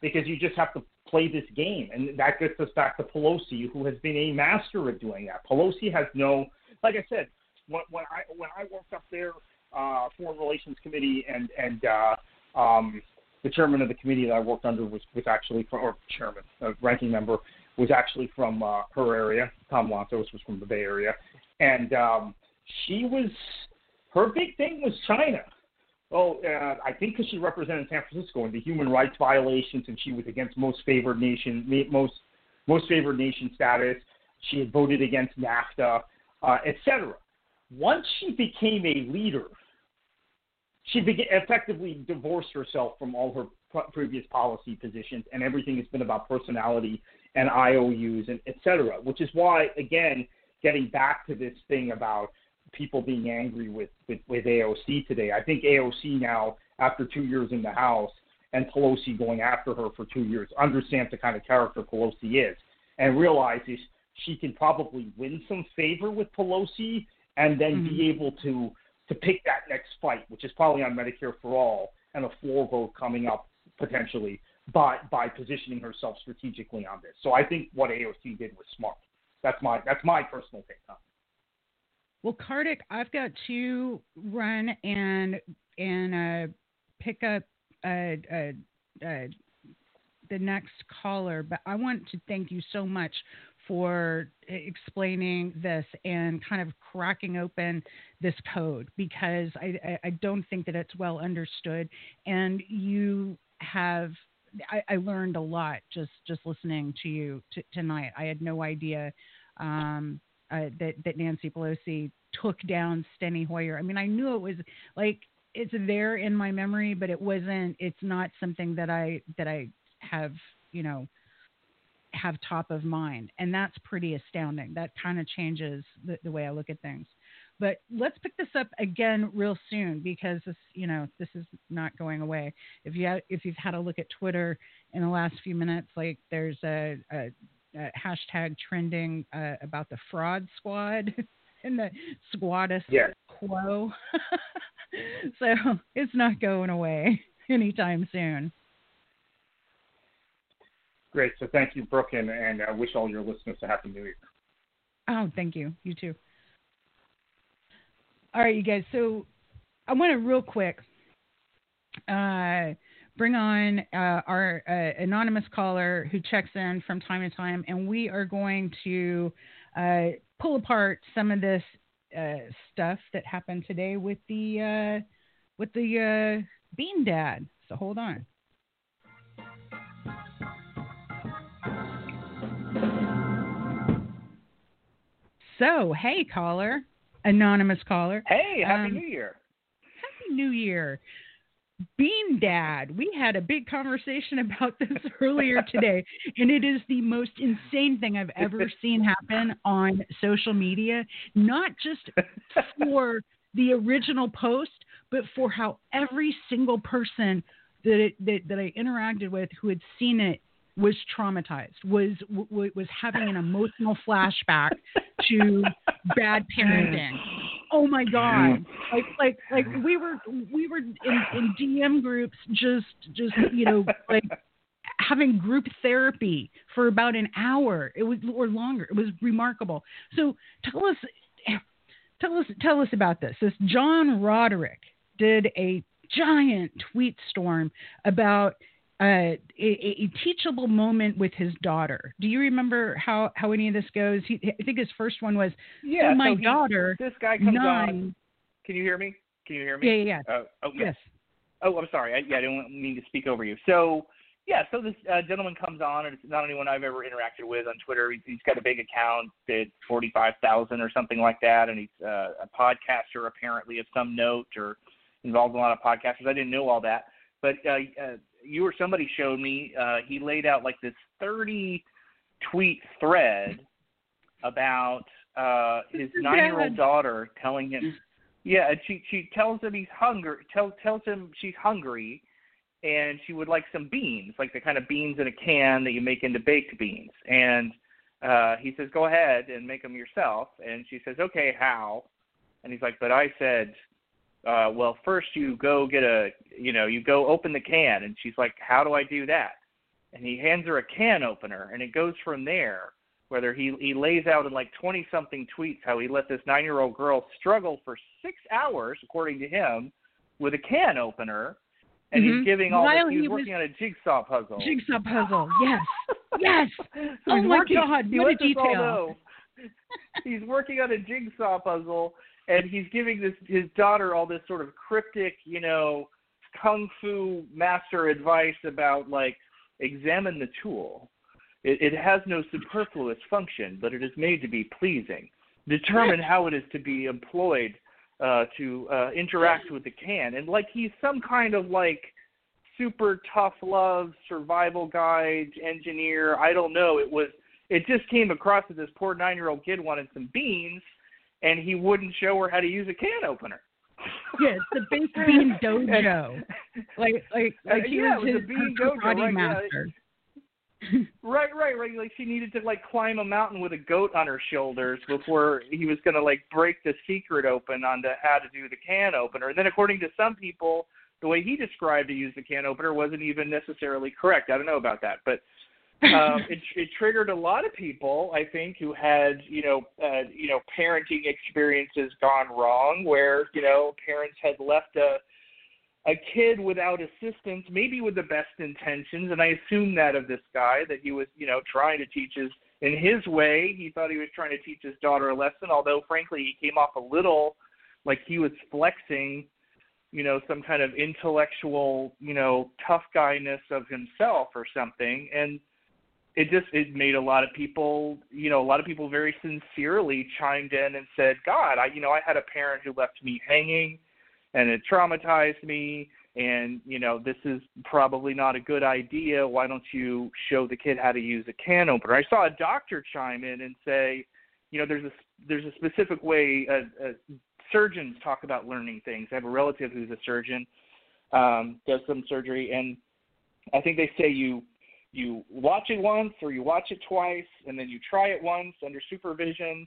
because you just have to play this game, and that gets us back to Pelosi, who has been a master at doing that. Pelosi has no, like I said, when, when I when I worked up there uh, Foreign Relations Committee, and and uh, um, the chairman of the committee that I worked under was was actually from, or chairman, uh, ranking member was actually from uh, her area. Tom Lantos was from the Bay Area, and um, she was her big thing was China. Well, uh, I think because she represented San Francisco and the human rights violations, and she was against most favored nation, most most favored nation status. She had voted against NAFTA, uh, etc. Once she became a leader, she began, effectively divorced herself from all her previous policy positions, and everything has been about personality and IOUs and et cetera, which is why, again, getting back to this thing about people being angry with, with, with AOC today, I think AOC now, after two years in the House and Pelosi going after her for two years, understands the kind of character Pelosi is and realizes she can probably win some favor with Pelosi and then mm-hmm. be able to to pick that next fight, which is probably on Medicare for all and a floor vote coming up potentially by by positioning herself strategically on this. So I think what AOC did was smart. That's my that's my personal take on it. Well, Kartik, I've got to run and and uh, pick up uh, uh, uh, the next caller, but I want to thank you so much for explaining this and kind of cracking open this code because I, I don't think that it's well understood. And you have, I, I learned a lot just just listening to you t- tonight. I had no idea um, uh, that that Nancy Pelosi took down Steny Hoyer. I mean, I knew it was like it's there in my memory, but it wasn't. It's not something that I that I have you know have top of mind. And that's pretty astounding. That kind of changes the, the, way I look at things. But let's pick this up again real soon because this, you know, this is not going away. If you have, if you've had a look at Twitter in the last few minutes, like there's a, a, a hashtag trending uh, about the fraud squad and the squatus yes. quo. so it's not going away anytime soon. Great. So thank you, Brooke, and, and I wish all your listeners a happy new year. Oh, thank you. You too. All right, you guys. So I want to real quick uh, bring on uh, our uh, anonymous caller who checks in from time to time, and we are going to uh, pull apart some of this uh, stuff that happened today with the uh, with the Bean Dad. So hold on. So, hey, caller, anonymous caller. Hey, Happy um, New Year. Happy New Year. Bean Dad, we had a big conversation about this earlier today, and it is the most insane thing I've ever seen happen on social media, not just for the original post, but for how every single person that, it, that, that I interacted with who had seen it was traumatized, was w- was having an emotional flashback to bad parenting. Oh my god! Like like like we were we were in, in DM groups just just you know like having group therapy for about an hour. It was or longer. It was remarkable. So tell us tell us tell us about this. This John Roderick did a giant tweet storm about a, a, teachable moment with his daughter. Do you remember how, how any of this goes? He, I think his first one was, yeah, so my so he, daughter. This guy comes nine, on. Can you hear me? Can you hear me? Yeah, yeah, yeah. Uh, oh, yes. Oh, I'm sorry. I, yeah, I didn't mean to speak over you. So, yeah, so this uh, gentleman comes on, and it's not anyone I've ever interacted with on Twitter. He's, he's got a big account, did 45,000 or something like that, and he's uh, a podcaster apparently of some note or involved in a lot of podcasters. I didn't know all that, but uh, uh, you or somebody showed me. Uh, he laid out like this 30 tweet thread about uh, his nine-year-old daughter telling him, yeah, and she she tells him he's hungry. Tells tells him she's hungry and she would like some beans, like the kind of beans in a can that you make into baked beans. And uh, he says, "Go ahead and make them yourself." And she says, "Okay, how?" And he's like, "But I said, uh, well, first you go get a, you know, you go open the can." And she's like, "How do I do that?" And he hands her a can opener, and it goes from there. Whether he he lays out in like twenty something tweets how he let this nine year old girl struggle for six hours, according to him, with a can opener and mm-hmm. he's giving all While this, he's he working was, on a jigsaw puzzle. Jigsaw puzzle, yes, yes. so oh my working, God, what a detail! he's working on a jigsaw puzzle, and he's giving this his daughter all this sort of cryptic, you know, kung fu master advice about like examine the tool. It, it has no superfluous function, but it is made to be pleasing. Determine how it is to be employed uh, to uh, interact with the can, and like he's some kind of like super tough love survival guide engineer. I don't know. It was it just came across that this poor nine year old kid wanted some beans, and he wouldn't show her how to use a can opener. Yes, the baked bean dojo. like like uh, like he yeah, was, it was a bean dojo, right, master. Yeah right, right, right. Like she needed to like climb a mountain with a goat on her shoulders before he was going to like break the secret open onto how to do the can opener. And then, according to some people, the way he described to use the can opener wasn't even necessarily correct. I don't know about that, but um, it, it triggered a lot of people, I think, who had you know, uh, you know, parenting experiences gone wrong, where you know, parents had left a a kid without assistance, maybe with the best intentions, and I assume that of this guy that he was, you know, trying to teach his in his way. He thought he was trying to teach his daughter a lesson, although frankly he came off a little like he was flexing, you know, some kind of intellectual, you know, tough guyness of himself or something, and it just it made a lot of people, you know, a lot of people very sincerely chimed in and said, "God, I, you know, I had a parent who left me hanging." and it traumatized me and you know this is probably not a good idea why don't you show the kid how to use a can opener i saw a doctor chime in and say you know there's a there's a specific way uh, uh, surgeons talk about learning things i have a relative who's a surgeon um, does some surgery and i think they say you you watch it once or you watch it twice and then you try it once under supervision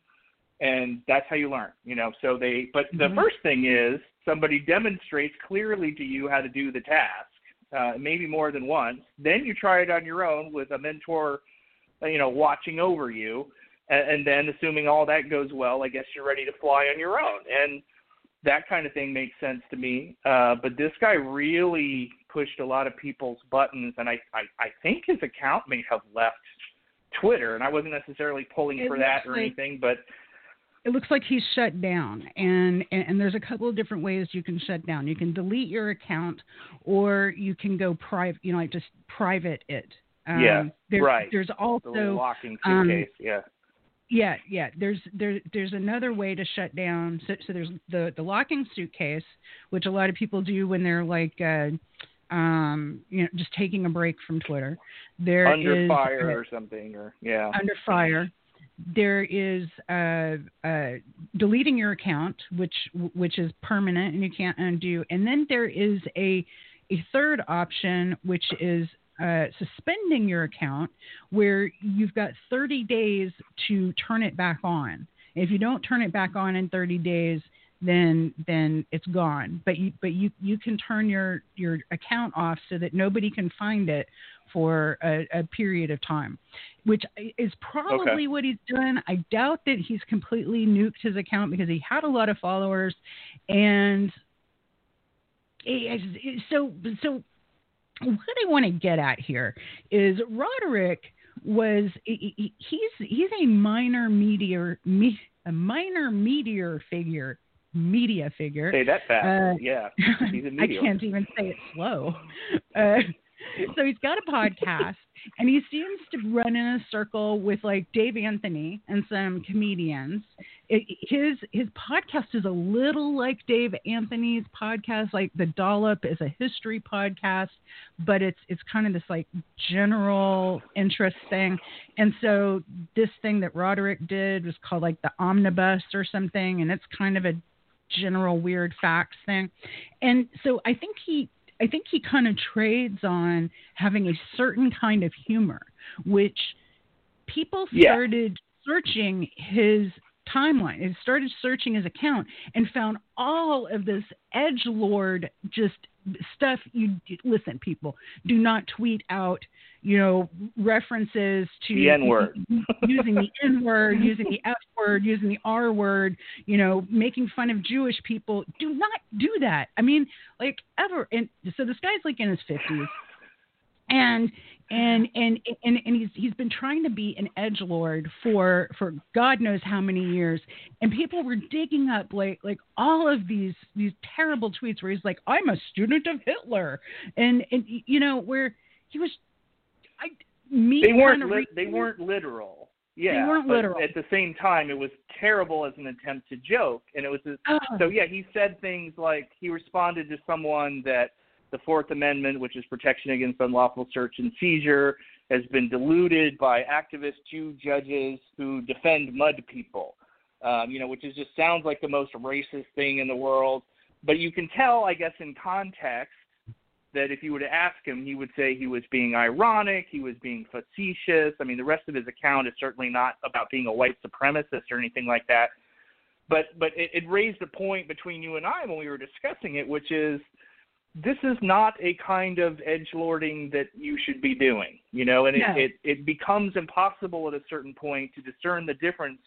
and that's how you learn you know? So they but the mm-hmm. first thing is somebody demonstrates clearly to you how to do the task uh, maybe more than once. Then you try it on your own with a mentor uh, you know watching over you and, and then assuming all that goes well i guess you're ready to fly on your own. And that kind of thing makes sense to me uh, but this guy really pushed a lot of people's buttons and i i, I think his account may have left twitter and i wasn't necessarily pulling it for that or like- anything but it looks like he's shut down and, and, and there's a couple of different ways you can shut down. You can delete your account or you can go private you know like just private it. Um, yeah there, right. there's also the locking um, suitcase yeah. yeah yeah there's there there's another way to shut down. So, so there's the the locking suitcase which a lot of people do when they're like uh um, you know, just taking a break from Twitter. There under is, fire uh, or something, or yeah, under fire there is uh, uh, deleting your account, which which is permanent and you can't undo. And then there is a a third option, which is uh, suspending your account, where you've got 30 days to turn it back on. If you don't turn it back on in 30 days, then then it's gone. But you but you you can turn your your account off so that nobody can find it for a, a period of time, which is probably okay. what he's done. I doubt that he's completely nuked his account because he had a lot of followers, and so so what I want to get at here is Roderick was he's he's a minor meteor me, a minor meteor figure media figure. Say that fast. Uh, yeah, he's a meteor. I can't even say it slow. Uh, so he's got a podcast and he seems to run in a circle with like Dave Anthony and some comedians. It, his his podcast is a little like Dave Anthony's podcast. Like the Dollop is a history podcast, but it's it's kind of this like general interest thing. And so this thing that Roderick did was called like the Omnibus or something, and it's kind of a general weird facts thing. And so I think he I think he kind of trades on having a certain kind of humor, which people started yeah. searching his timeline. And started searching his account and found all of this edge lord just stuff. You listen people do not tweet out you know references to the n word. using the n word using the f word using the r word you know making fun of jewish people. Do not do that. I mean like ever. And so this guy's like in his 50s and and and and and he's he's been trying to be an edge lord for for God knows how many years, and people were digging up like like all of these these terrible tweets where he's like, "I'm a student of Hitler," and and you know where he was, I me they weren't li- they weren't literal. Yeah, they weren't literal. At the same time, it was terrible as an attempt to joke, and it was uh, so yeah. He said things like he responded to someone that the Fourth Amendment, which is protection against unlawful search and seizure, has been diluted by activist Jew judges who defend mud people. Um, you know, which is just sounds like the most racist thing in the world. But you can tell, I guess, in context, that if you were to ask him, he would say he was being ironic, he was being facetious. I mean, the rest of his account is certainly not about being a white supremacist or anything like that. But but it, it raised a point between you and I when we were discussing it, which is this is not a kind of edge lording that you should be doing, you know, and it, it, it becomes impossible at a certain point to discern the difference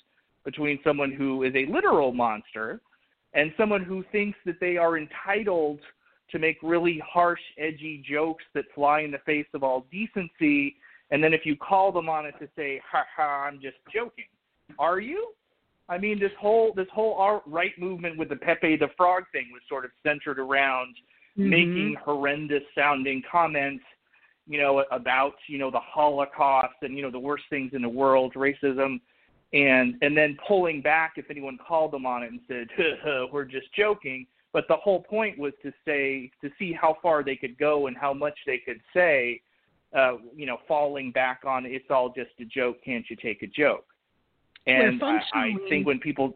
between someone who is a literal monster and someone who thinks that they are entitled to make really harsh, edgy jokes that fly in the face of all decency. And then if you call them on it to say, ha ha, I'm just joking. Are you? I mean, this whole this whole right movement with the Pepe the Frog thing was sort of centered around – mm-hmm. making horrendous sounding comments, you know, about, you know, the Holocaust and, you know, the worst things in the world, racism, and and then pulling back if anyone called them on it and said, we're just joking. But the whole point was to say to see how far they could go and how much they could say, uh, you know, falling back on it's all just a joke, can't you take a joke? And I, I think when people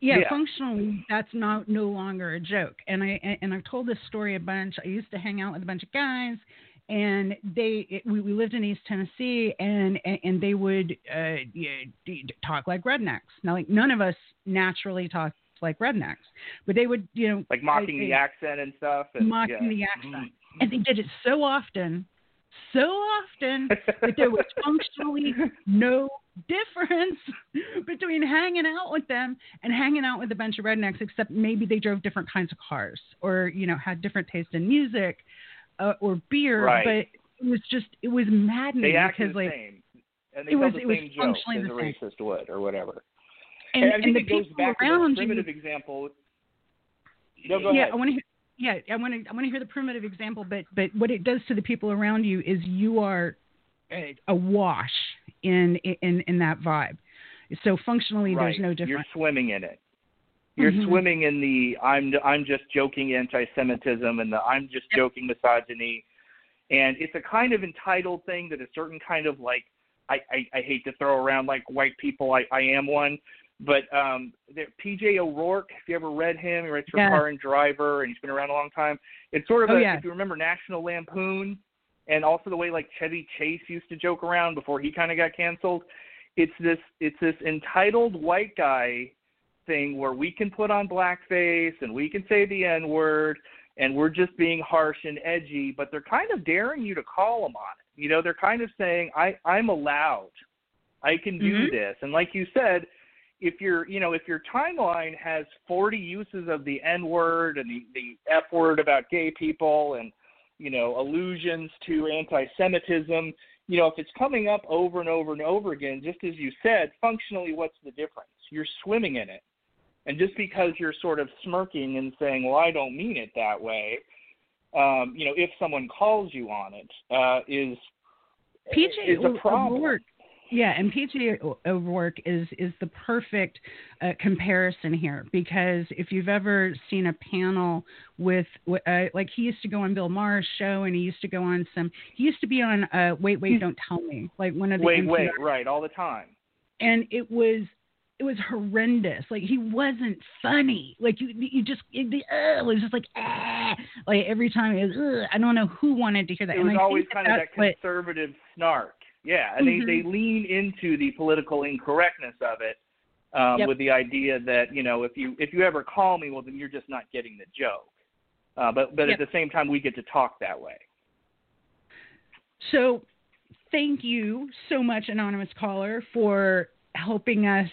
yeah, yeah, functionally, that's not no longer a joke. And I and I've told this story a bunch. I used to hang out with a bunch of guys, and they it, we, we lived in East Tennessee, and and they would uh, talk like rednecks. Now, like none of us naturally talk like rednecks, but they would you know like mocking the accent and stuff, and, mocking yeah. the accent, mm-hmm. and they did it so often, so often that there was functionally no difference between hanging out with them and hanging out with a bunch of rednecks, except maybe they drove different kinds of cars or, you know, had different taste in music uh, or beer. Right. But it was just, it was maddening because, like, same. And they it was, the it was same functionally the a racist would or whatever. And, and think and the it goes people back around to the primitive you, example. No, go yeah, ahead. I want to hear yeah, I want to I want to hear the primitive example, but but what it does to the people around you is you are awash in in in that vibe. So functionally, right. there's no difference. You're swimming in it. You're mm-hmm. swimming in the I'm I'm just joking anti-Semitism and the I'm just joking misogyny, and it's a kind of entitled thing that a certain kind of like I, I, I hate to throw around like white people. I, I am one, but um, there, PJ O'Rourke. If you ever read him, he writes for yeah. Car and Driver, and he's been around a long time. It's sort of oh, a, yeah. if you remember National Lampoon, and also the way like Chevy Chase used to joke around before he kind of got canceled it's this it's this entitled white guy thing where we can put on blackface and we can say the n word and we're just being harsh and edgy but they're kind of daring you to call them on it you know they're kind of saying i i'm allowed i can do mm-hmm. this and like you said if your you know if your timeline has 40 uses of the N word and the the F word about gay people and you know allusions to anti-Semitism, you know if it's coming up over and over and over again, just as you said, functionally, what's the difference? You're swimming in it, and just because you're sort of smirking and saying, "Well, I don't mean it that way," um, you know, if someone calls you on it, uh, is PJ is a problem. Yeah, and PJ O'Rourke is is the perfect uh, comparison here because if you've ever seen a panel with uh, like he used to go on Bill Maher's show and he used to go on some he used to be on uh, Wait Wait Don't Tell Me like one of the Wait NPR, Wait right all the time and it was it was horrendous. Like he wasn't funny. Like you, you just it, uh, it was just like ah, like every time it was. I don't know who wanted to hear that. It was and always kind of that conservative what, snark. Yeah, and mm-hmm. they they lean into the political incorrectness of it um, yep. with the idea that you know if you if you ever call me, well then you're just not getting the joke. Uh, but but yep. at the same time, we get to talk that way. So, thank you so much, anonymous caller, for helping us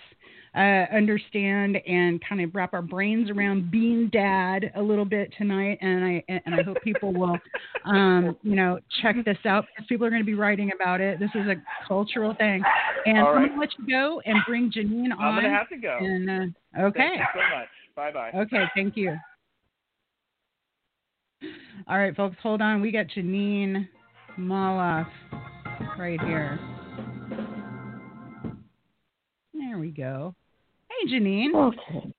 uh, understand and kind of wrap our brains around Bean Dad a little bit tonight. And I and I hope people will, um, you know, check this out because people are going to be writing about it. This is a cultural thing. And All I'm going to let you go and bring Jeanine on. I'm going to have to go. And, uh, okay. Thank you so much. Bye bye. Okay. Thank you. All right, folks, hold on. We got Jeanine Molloff right here. There we go. Hey, Jeanine. Okay.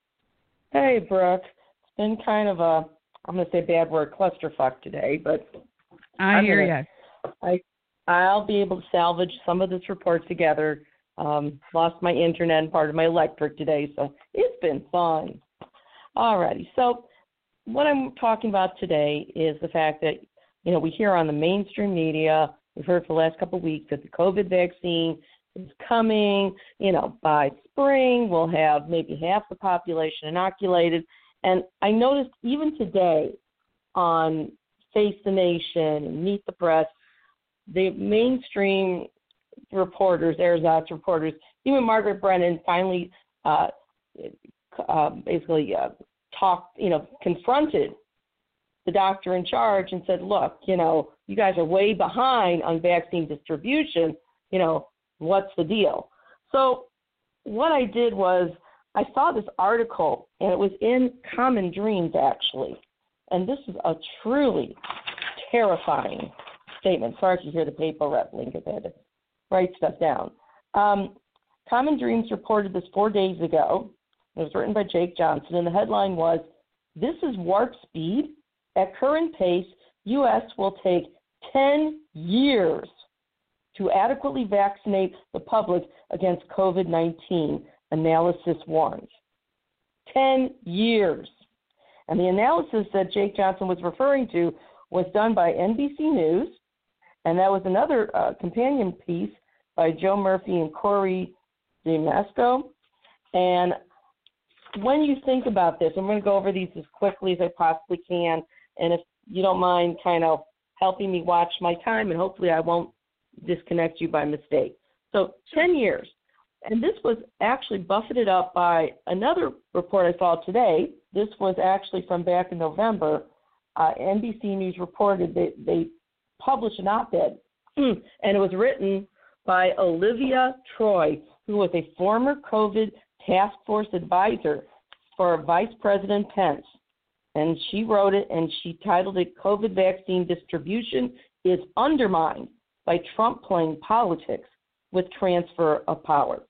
Hey, Brook. It's been kind of a, I'm going to say bad word, clusterfuck today, but I I'm hear gonna- you. I, I'll be able to salvage some of this report together. Um, lost my internet and part of my electric today, so it's been fun. Alrighty, so what I'm talking about today is the fact that, you know, we hear on the mainstream media, we've heard for the last couple of weeks that the COVID vaccine is coming. You know, by spring, we'll have maybe half the population inoculated. And I noticed even today on Face the Nation and Meet the Press, the mainstream reporters, Ersatz reporters, even Margaret Brennan finally uh, uh, basically uh, talked, you know, confronted the doctor in charge and said, look, you know, you guys are way behind on vaccine distribution. You know, what's the deal? So what I did was I saw this article and it was in Common Dreams actually. And this is a truly terrifying statement. Sorry if you hear the paper rattling because I had to write stuff down. Um, Common Dreams reported this four days ago. It was written by Jake Johnson, and the headline was This is warp speed. At current pace, U.S. will take 10 years to adequately vaccinate the public against COVID 19, analysis warns. 10 years. And the analysis that Jake Johnson was referring to was done by NBC News, and that was another uh, companion piece by Joe Murphy and Corky Siemaszko. And when you think about this, I'm going to go over these as quickly as I possibly can. And if you don't mind kind of helping me watch my time, and hopefully I won't disconnect you by mistake. So 10 years. And this was actually buffeted up by another report I saw today. This was actually from back in November. Uh, NBC News reported that they published an op ed, and it was written by Olivia Troye, who was a former COVID task force advisor for Vice President Pence. And she wrote it and she titled it COVID Vaccine Distribution is Undermined by Trump Playing Politics with Transfer of Power.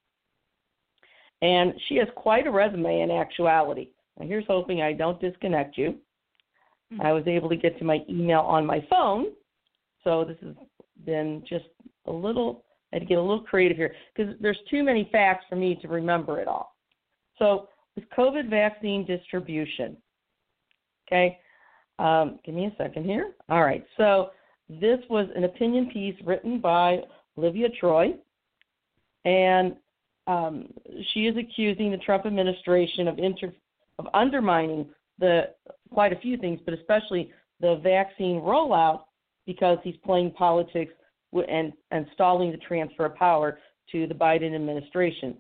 And she has quite a resume in actuality. Now, here's hoping I don't disconnect you. I was able to get to my email on my phone, so this has been just a little, I had to get a little creative here because there's too many facts for me to remember it all. So, this COVID vaccine distribution. Okay, um, give me a second here. All right, so this was an opinion piece written by Olivia Troye, and um, she is accusing the Trump administration of inter- of undermining the quite a few things, but especially the vaccine rollout because he's playing politics and and stalling the transfer of power to the Biden administration.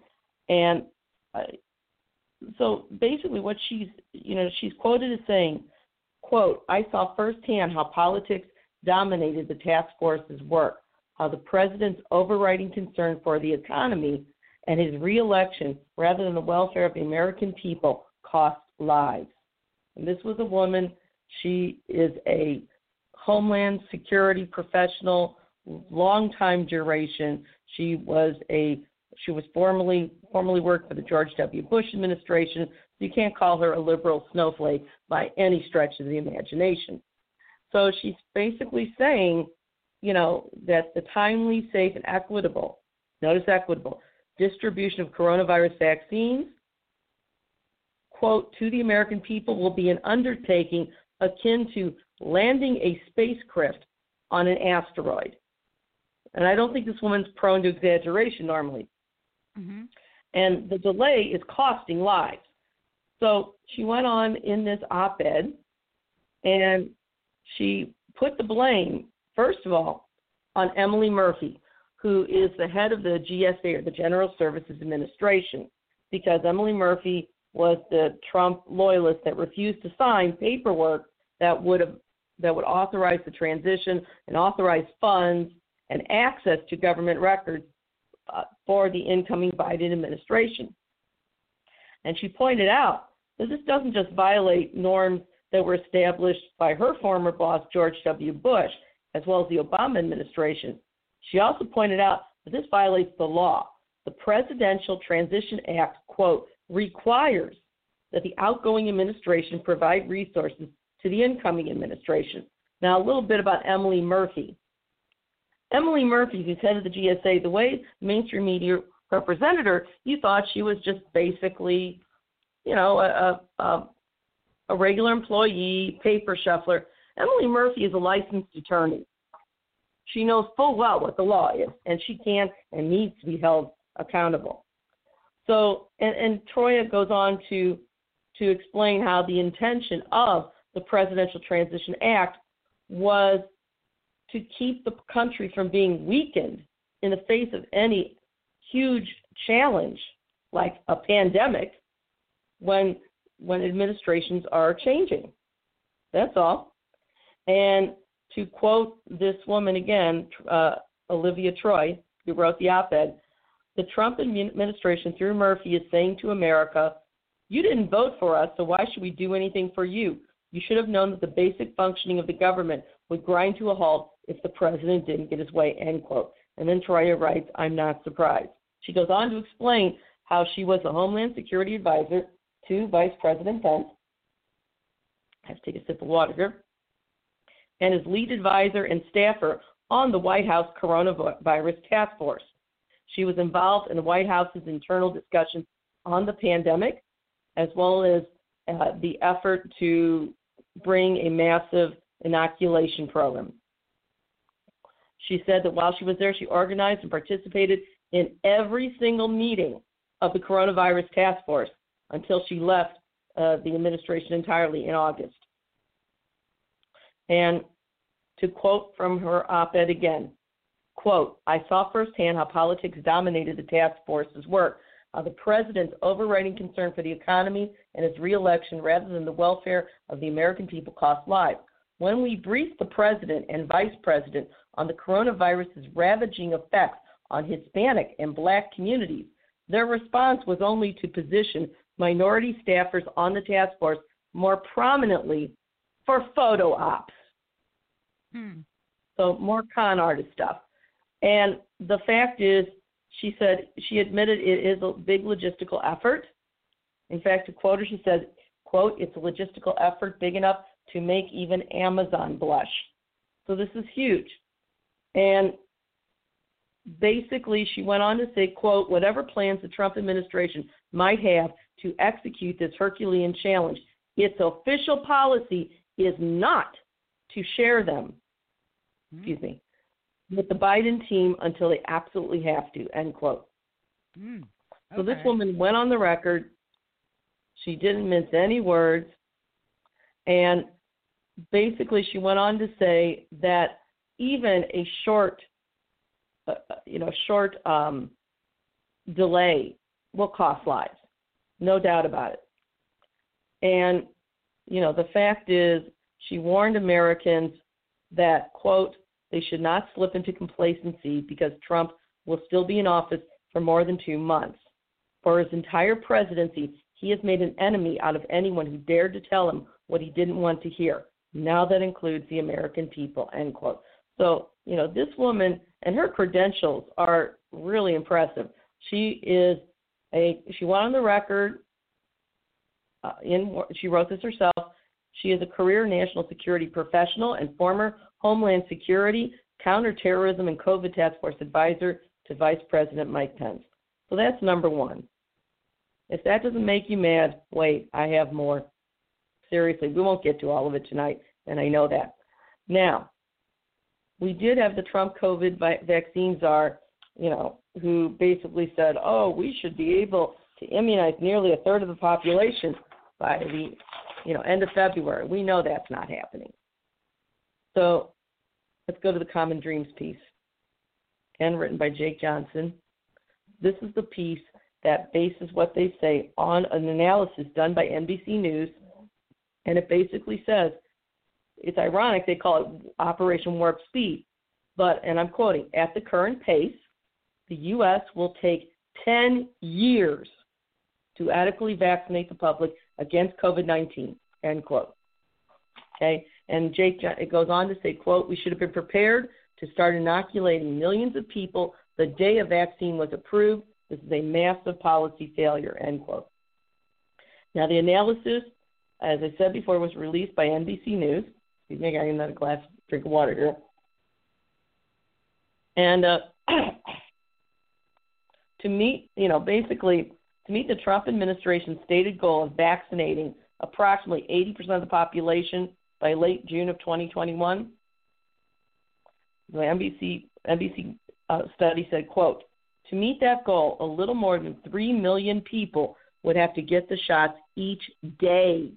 And so basically, what she's you know she's quoted as saying, "quote I saw firsthand how politics dominated the task force's work, how the president's overriding concern for the economy and his reelection, rather than the welfare of the American people, cost lives." And this was a woman. She is a Homeland Security professional, long time duration. She was a she was formerly formerly worked for the George W. Bush administration. So you can't call her a liberal snowflake by any stretch of the imagination. So she's basically saying, you know, that the timely, safe, and equitable, notice equitable, distribution of coronavirus vaccines, quote, to the American people will be an undertaking akin to landing a spacecraft on an asteroid. And I don't think this woman's prone to exaggeration normally. Mm-hmm. And the delay is costing lives. So she went on in this op ed and she put the blame, first of all, on Emily Murphy, who is the head of the GSA or the General Services Administration, because Emily Murphy was the Trump loyalist that refused to sign paperwork that would have that would authorize the transition and authorize funds and access to government records uh, for the incoming Biden administration. And she pointed out that this doesn't just violate norms that were established by her former boss, George W. Bush, as well as the Obama administration. She also pointed out that this violates the law. The Presidential Transition Act, quote, requires that the outgoing administration provide resources to the incoming administration. Now, a little bit about Emily Murphy. Emily Murphy, who's head of the GSA, the way mainstream media represented her, you thought she was just basically, you know, a, a, regular employee, paper shuffler. Emily Murphy is a licensed attorney. She knows full well what the law is, and she can and needs to be held accountable. So, and, and Troye goes on to to explain how the intention of the Presidential Transition Act was to keep the country from being weakened in the face of any huge challenge like a pandemic when when administrations are changing. That's all. And to quote this woman again, uh, Olivia Troye, who wrote the op-ed, the Trump administration through Murphy is saying to America, "You didn't vote for us, so why should we do anything for you? You should have known that the basic functioning of the government would grind to a halt if the president didn't get his way, end quote. And then Troye writes, I'm not surprised. She goes on to explain how she was a Homeland Security advisor to Vice President Pence. I have to take a sip of water here. And is lead advisor and staffer on the White House Coronavirus Task Force. She was involved in the White House's internal discussions on the pandemic, as well as uh, the effort to bring a massive inoculation program. She said that while she was there, she organized and participated in every single meeting of the coronavirus task force until she left uh, the administration entirely in August. And to quote from her op ed again, quote, I saw firsthand how politics dominated the task force's work, how the president's overriding concern for the economy and his reelection rather than the welfare of the American people cost lives. When we briefed the president and vice president on the coronavirus's ravaging effects on Hispanic and black communities, their response was only to position minority staffers on the task force more prominently for photo ops. Hmm. So, more con artist stuff. And the fact is, she said she admitted it is a big logistical effort. In fact, to quote her, she said, quote, it's a logistical effort big enough to make even Amazon blush. So this is huge. And basically she went on to say, quote, whatever plans the Trump administration might have to execute this Herculean challenge, its official policy is not to share them, mm-hmm. excuse me, with the Biden team until they absolutely have to, end quote. Mm, okay. So this woman went on the record. She didn't mince any words. And basically, she went on to say that even a short, uh, uh, you know, short um, delay will cost lives. No doubt about it. And, you know, the fact is, she warned Americans that, quote, they should not slip into complacency because Trump will still be in office for more than two months. For his entire presidency, he has made an enemy out of anyone who dared to tell him what he didn't want to hear. Now that includes the American people, end quote. So, you know, this woman and her credentials are really impressive. She is a, she went on the record, uh, in, she wrote this herself. She is a career national security professional and former Homeland Security, Counterterrorism, and COVID Task Force advisor to Vice President Mike Pence. So that's number one. If that doesn't make you mad, wait, I have more. Seriously, we won't get to all of it tonight, and I know that. Now, we did have the Trump COVID vi- vaccine czar, you know, who basically said, oh, we should be able to immunize nearly a third of the population by the, you know, end of February. We know that's not happening. So let's go to the Common Dreams piece, and written by Jake Johnson. This is the piece that bases what they say on an analysis done by NBC News, and it basically says it's ironic they call it Operation Warp Speed, but and I'm quoting at the current pace, the U.S. will take 10 years to adequately vaccinate the public against COVID-19. End quote. Okay, and Jake it goes on to say, quote, we should have been prepared to start inoculating millions of people the day a vaccine was approved this is a massive policy failure, end quote. Now, the analysis, as I said before, was released by NBC News. Excuse me, I got another glass of drink of water here. And uh, to meet, you know, basically to meet the Trump administration's stated goal of vaccinating approximately 80% of the population by late June of 2021, the NBC NBC uh, study said, "quote to meet that goal, a little more than 3 million people would have to get the shots each day.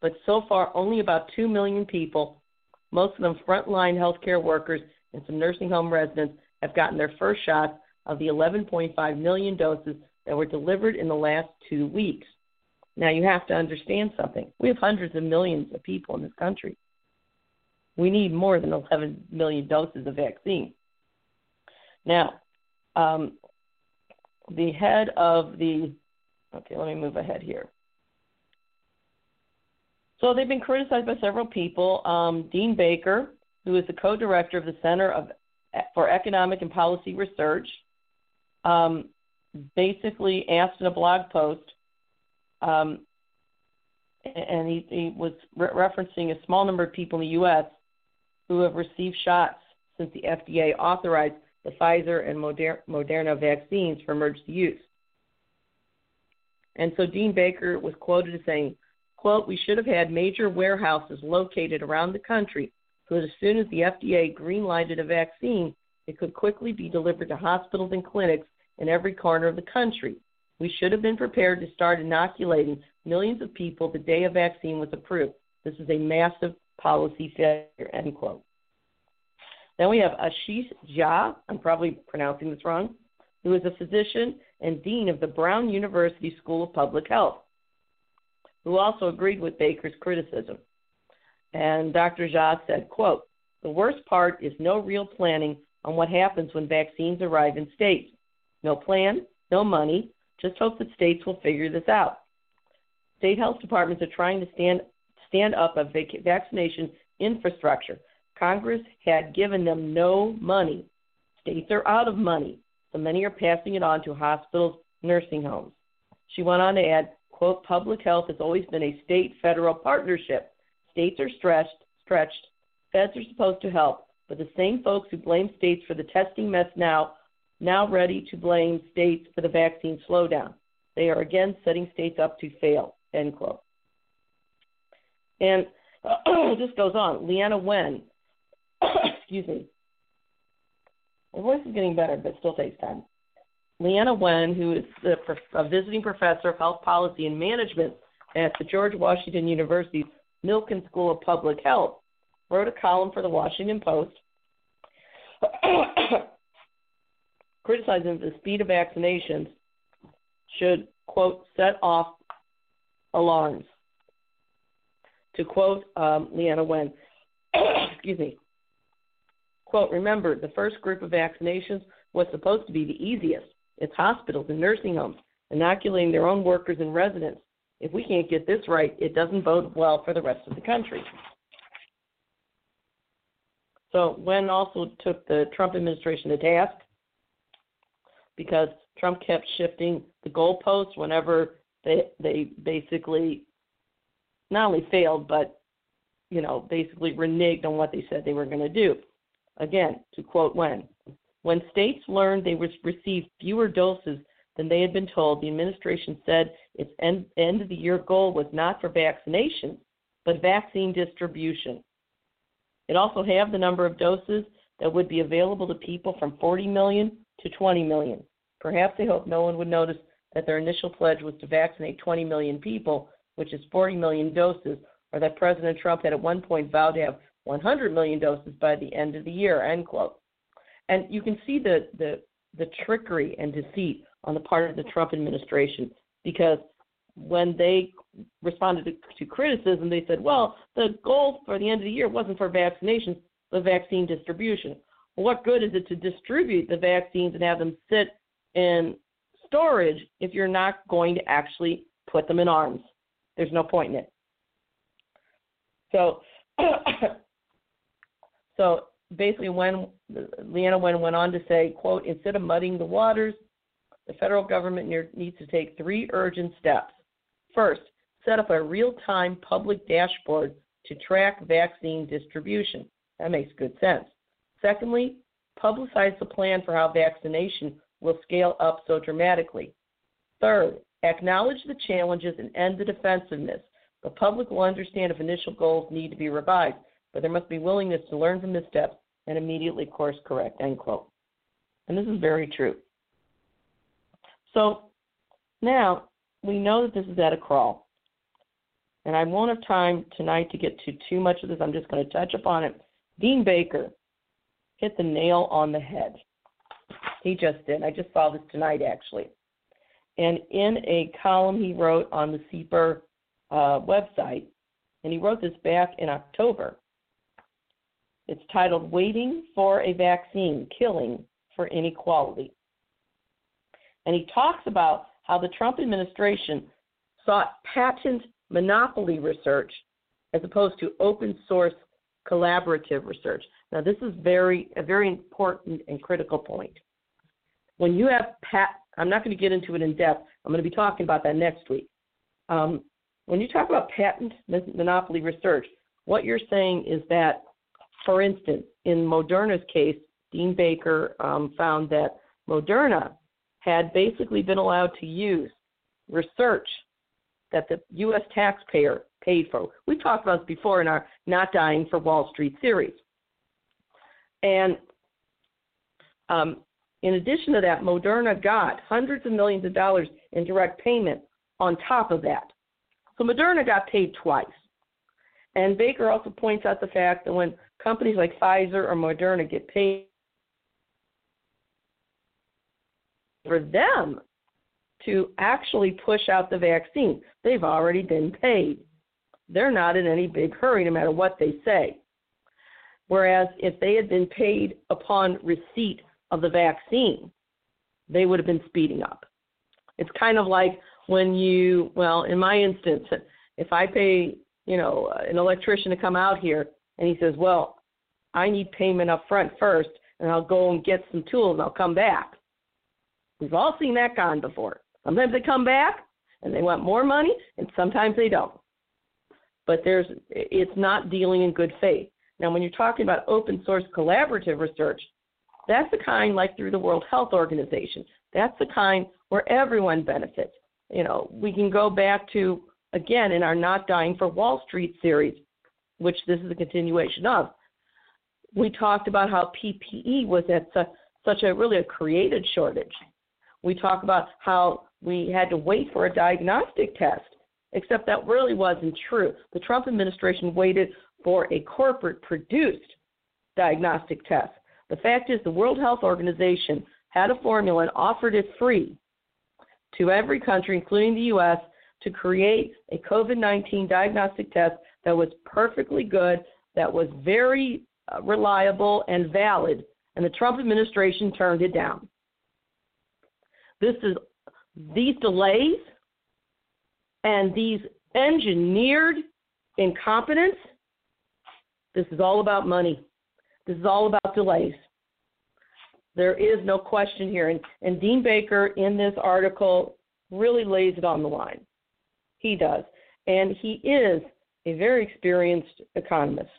But so far, only about 2 million people, most of them frontline healthcare workers and some nursing home residents, have gotten their first shots of the 11.5 million doses that were delivered in the last two weeks. Now, you have to understand something. We have hundreds of millions of people in this country. We need more than 11 million doses of vaccine. Now, um, the head of the okay, let me move ahead here. So they've been criticized by several people. Um, Dean Baker, who is the co-director of the Center of, for Economic and Policy Research, um, basically asked in a blog post, um, and he, he was re- referencing a small number of people in the U.S. who have received shots since the FDA authorized the Pfizer and Moderna vaccines for emergency use. And so Dean Baker was quoted as saying, quote, we should have had major warehouses located around the country so that as soon as the FDA green-lighted a vaccine, it could quickly be delivered to hospitals and clinics in every corner of the country. We should have been prepared to start inoculating millions of people the day a vaccine was approved. This is a massive policy failure, end quote. Then we have Ashish Jha, I'm probably pronouncing this wrong, who is a physician and dean of the Brown University School of Public Health, who also agreed with Baker's criticism. And Dr. Jha said, quote, the worst part is no real planning on what happens when vaccines arrive in states. No plan, no money, just hope that states will figure this out. State health departments are trying to stand, stand up a vac- vaccination infrastructure Congress had given them no money. States are out of money, so many are passing it on to hospitals, nursing homes. She went on to add, quote, public health has always been a state federal partnership. States are stretched, stretched. Feds are supposed to help, but the same folks who blame states for the testing mess now, now ready to blame states for the vaccine slowdown. They are again setting states up to fail, end quote. And uh, this goes on. Leana Wen, excuse me. My voice is getting better, but still takes time. Leana Wen, who is the, a visiting professor of health policy and management at the George Washington University's Milken School of Public Health, wrote a column for the Washington Post criticizing the speed of vaccinations should, quote, set off alarms. To quote um, Leana Wen, excuse me, quote, remember, the first group of vaccinations was supposed to be the easiest. It's hospitals and nursing homes inoculating their own workers and residents. If we can't get this right, it doesn't bode well for the rest of the country. So Wen also took the Trump administration to task because Trump kept shifting the goalposts whenever they they basically not only failed but you know basically reneged on what they said they were going to do. Again, to quote Wen, when states learned they would receive fewer doses than they had been told, the administration said its end, end of the year goal was not for vaccination, but vaccine distribution. It also halved the number of doses that would be available to people from 40 million to 20 million. Perhaps they hoped no one would notice that their initial pledge was to vaccinate 20 million people, which is 40 million doses, or that President Trump had at one point vowed to have 100 million doses by the end of the year, end quote. And you can see the, the, the trickery and deceit on the part of the Trump administration because when they responded to, to criticism, they said, well, the goal for the end of the year wasn't for vaccinations, but vaccine distribution. Well, what good is it to distribute the vaccines and have them sit in storage if you're not going to actually put them in arms? There's no point in it. So, so basically, when Leana Wen went on to say, "quote Instead of muddying the waters, the federal government needs to take three urgent steps. First, set up a real time public dashboard to track vaccine distribution. That makes good sense. Secondly, publicize the plan for how vaccination will scale up so dramatically. Third, acknowledge the challenges and end the defensiveness. The public will understand if initial goals need to be revised, but there must be willingness to learn from missteps and immediately course correct. End quote. And this is very true. So now we know that this is at a crawl. And I won't have time tonight to get to too much of this. I'm just going to touch upon it. Dean Baker hit the nail on the head. He just did. I just saw this tonight, actually. And in a column he wrote on the CEPR uh, website, and he wrote this back in October. It's titled Waiting for a Vaccine Killing for Inequality. And he talks about how the Trump administration sought patent monopoly research as opposed to open source collaborative research. Now, this is very a very important and critical point. When you have pat, I'm not going to get into it in depth. I'm going to be talking about that next week. Um, when you talk about patent monopoly research, what you're saying is that, for instance, in Moderna's case, Dean Baker um, found that Moderna had basically been allowed to use research that the U.S. taxpayer paid for. We've talked about this before in our Not Dying for Wall Street series. And um, in addition to that, Moderna got hundreds of millions of dollars in direct payment on top of that. So Moderna got paid twice. And Baker also points out the fact that when companies like Pfizer or Moderna get paid for them to actually push out the vaccine. They've already been paid. They're not in any big hurry, no matter what they say. Whereas if they had been paid upon receipt of the vaccine, they would have been speeding up. It's kind of like when you, well, in my instance, if I pay, you know, an electrician to come out here and he says, well, I need payment up front first and I'll go and get some tools and I'll come back. We've all seen that con before. Sometimes they come back and they want more money, and sometimes they don't. But there's it's not dealing in good faith. Now, when you're talking about open source collaborative research, that's the kind like through the World Health Organization. That's the kind where everyone benefits. You know, we can go back to again in our Not Dying for Wall Street series, which this is a continuation of. We talked about how PPE was at such a really a created shortage we talk about how we had to wait for a diagnostic test, except that really wasn't true. The Trump administration waited for a corporate produced diagnostic test. The fact is, the World Health Organization had a formula and offered it free to every country, including the U.S., to create a COVID 19 diagnostic test that was perfectly good, that was very uh, reliable and valid, and the Trump administration turned it down. This is these delays and these engineered incompetence. This is all about money. This is all about delays. There is no question here. And, and Dean Baker in this article really lays it on the line. He does. And he is a very experienced economist.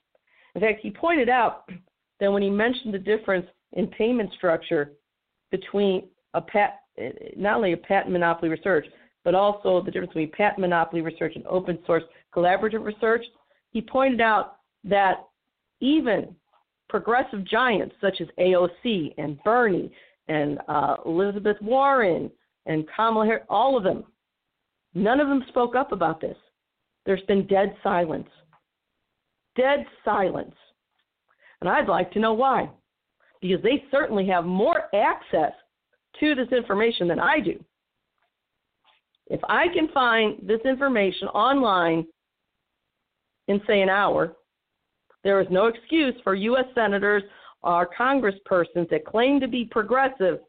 In fact, he pointed out that when he mentioned the difference in payment structure between a pat, not only a patent monopoly research, but also the difference between patent monopoly research and open source collaborative research, he pointed out that even progressive giants such as AOC and Bernie and uh, Elizabeth Warren and Kamala Harris, all of them, none of them spoke up about this. There's been dead silence. Dead silence. And I'd like to know why. Because they certainly have more access to this information than I do. If I can find this information online in, say, an hour, there is no excuse for U.S. senators or congresspersons that claim to be progressive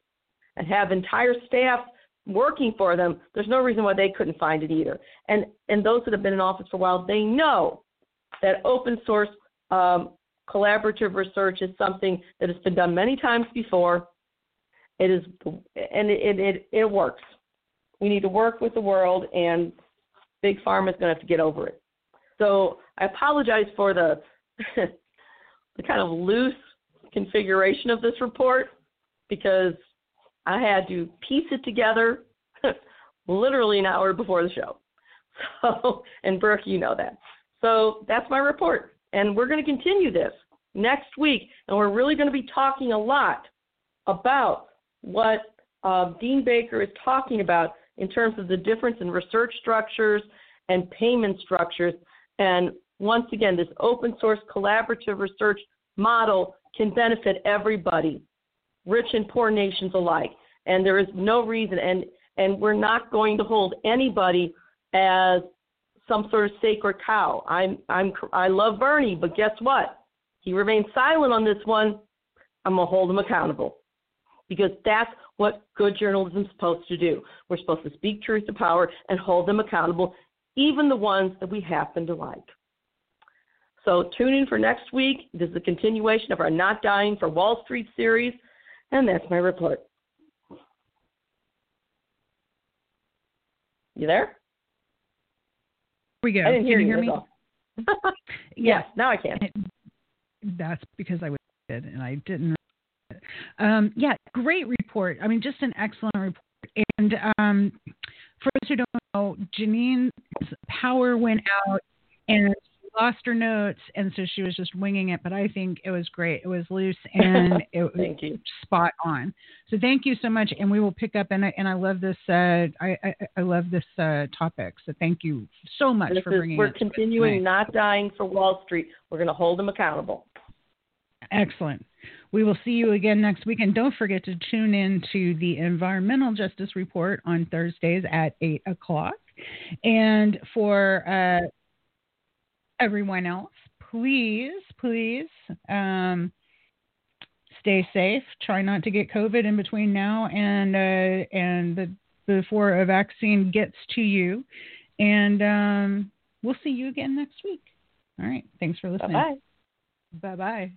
and have entire staff working for them. There's no reason why they couldn't find it either. And and those that have been in office for a while, they know that open source um, collaborative research is something that has been done many times before. It is, and it, it, it works. We need to work with the world, and Big Pharma is going to have to get over it. So I apologize for the the kind of loose configuration of this report because I had to piece it together literally an hour before the show. So, and Brook, you know that. So that's my report. And we're going to continue this next week. And we're really going to be talking a lot about what uh, Dean Baker is talking about in terms of the difference in research structures and payment structures and once again, this open source collaborative research model can benefit everybody, rich and poor nations alike. And there is no reason, and, and we're not going to hold anybody as some sort of sacred cow. I'm, I'm, I love Bernie, but guess what? He remains silent on this one. I'm going to hold him accountable because that's what good journalism is supposed to do. We're supposed to speak truth to power and hold them accountable, even the ones that we happen to like. So tune in for next week. This is a continuation of our Not Dying for Wall Street series, and that's my report. You there? we go. I didn't hear can you. you hear me? yes, now I can. That's because I was and I didn't. Um, yeah, great report. I mean, just an excellent report. And um, for those who don't know, Jeanine's power went out, and lost her notes, and so she was just winging it. But I think it was great. It was loose and it was you. spot on. So thank you so much, and we will pick up. And I and I love this. Uh, I, I, I love this uh, topic. So thank you so much this for is, bringing. We're it continuing not dying for Wall Street. We're going to hold them accountable. Excellent. We will see you again next week. And don't forget to tune in to the Environmental Justice Report on Thursdays at 8 o'clock. And for uh, everyone else, please, please um, stay safe. Try not to get COVID in between now and uh, and the, before a vaccine gets to you. And um, we'll see you again next week. All right. Thanks for listening. Bye bye. Bye bye.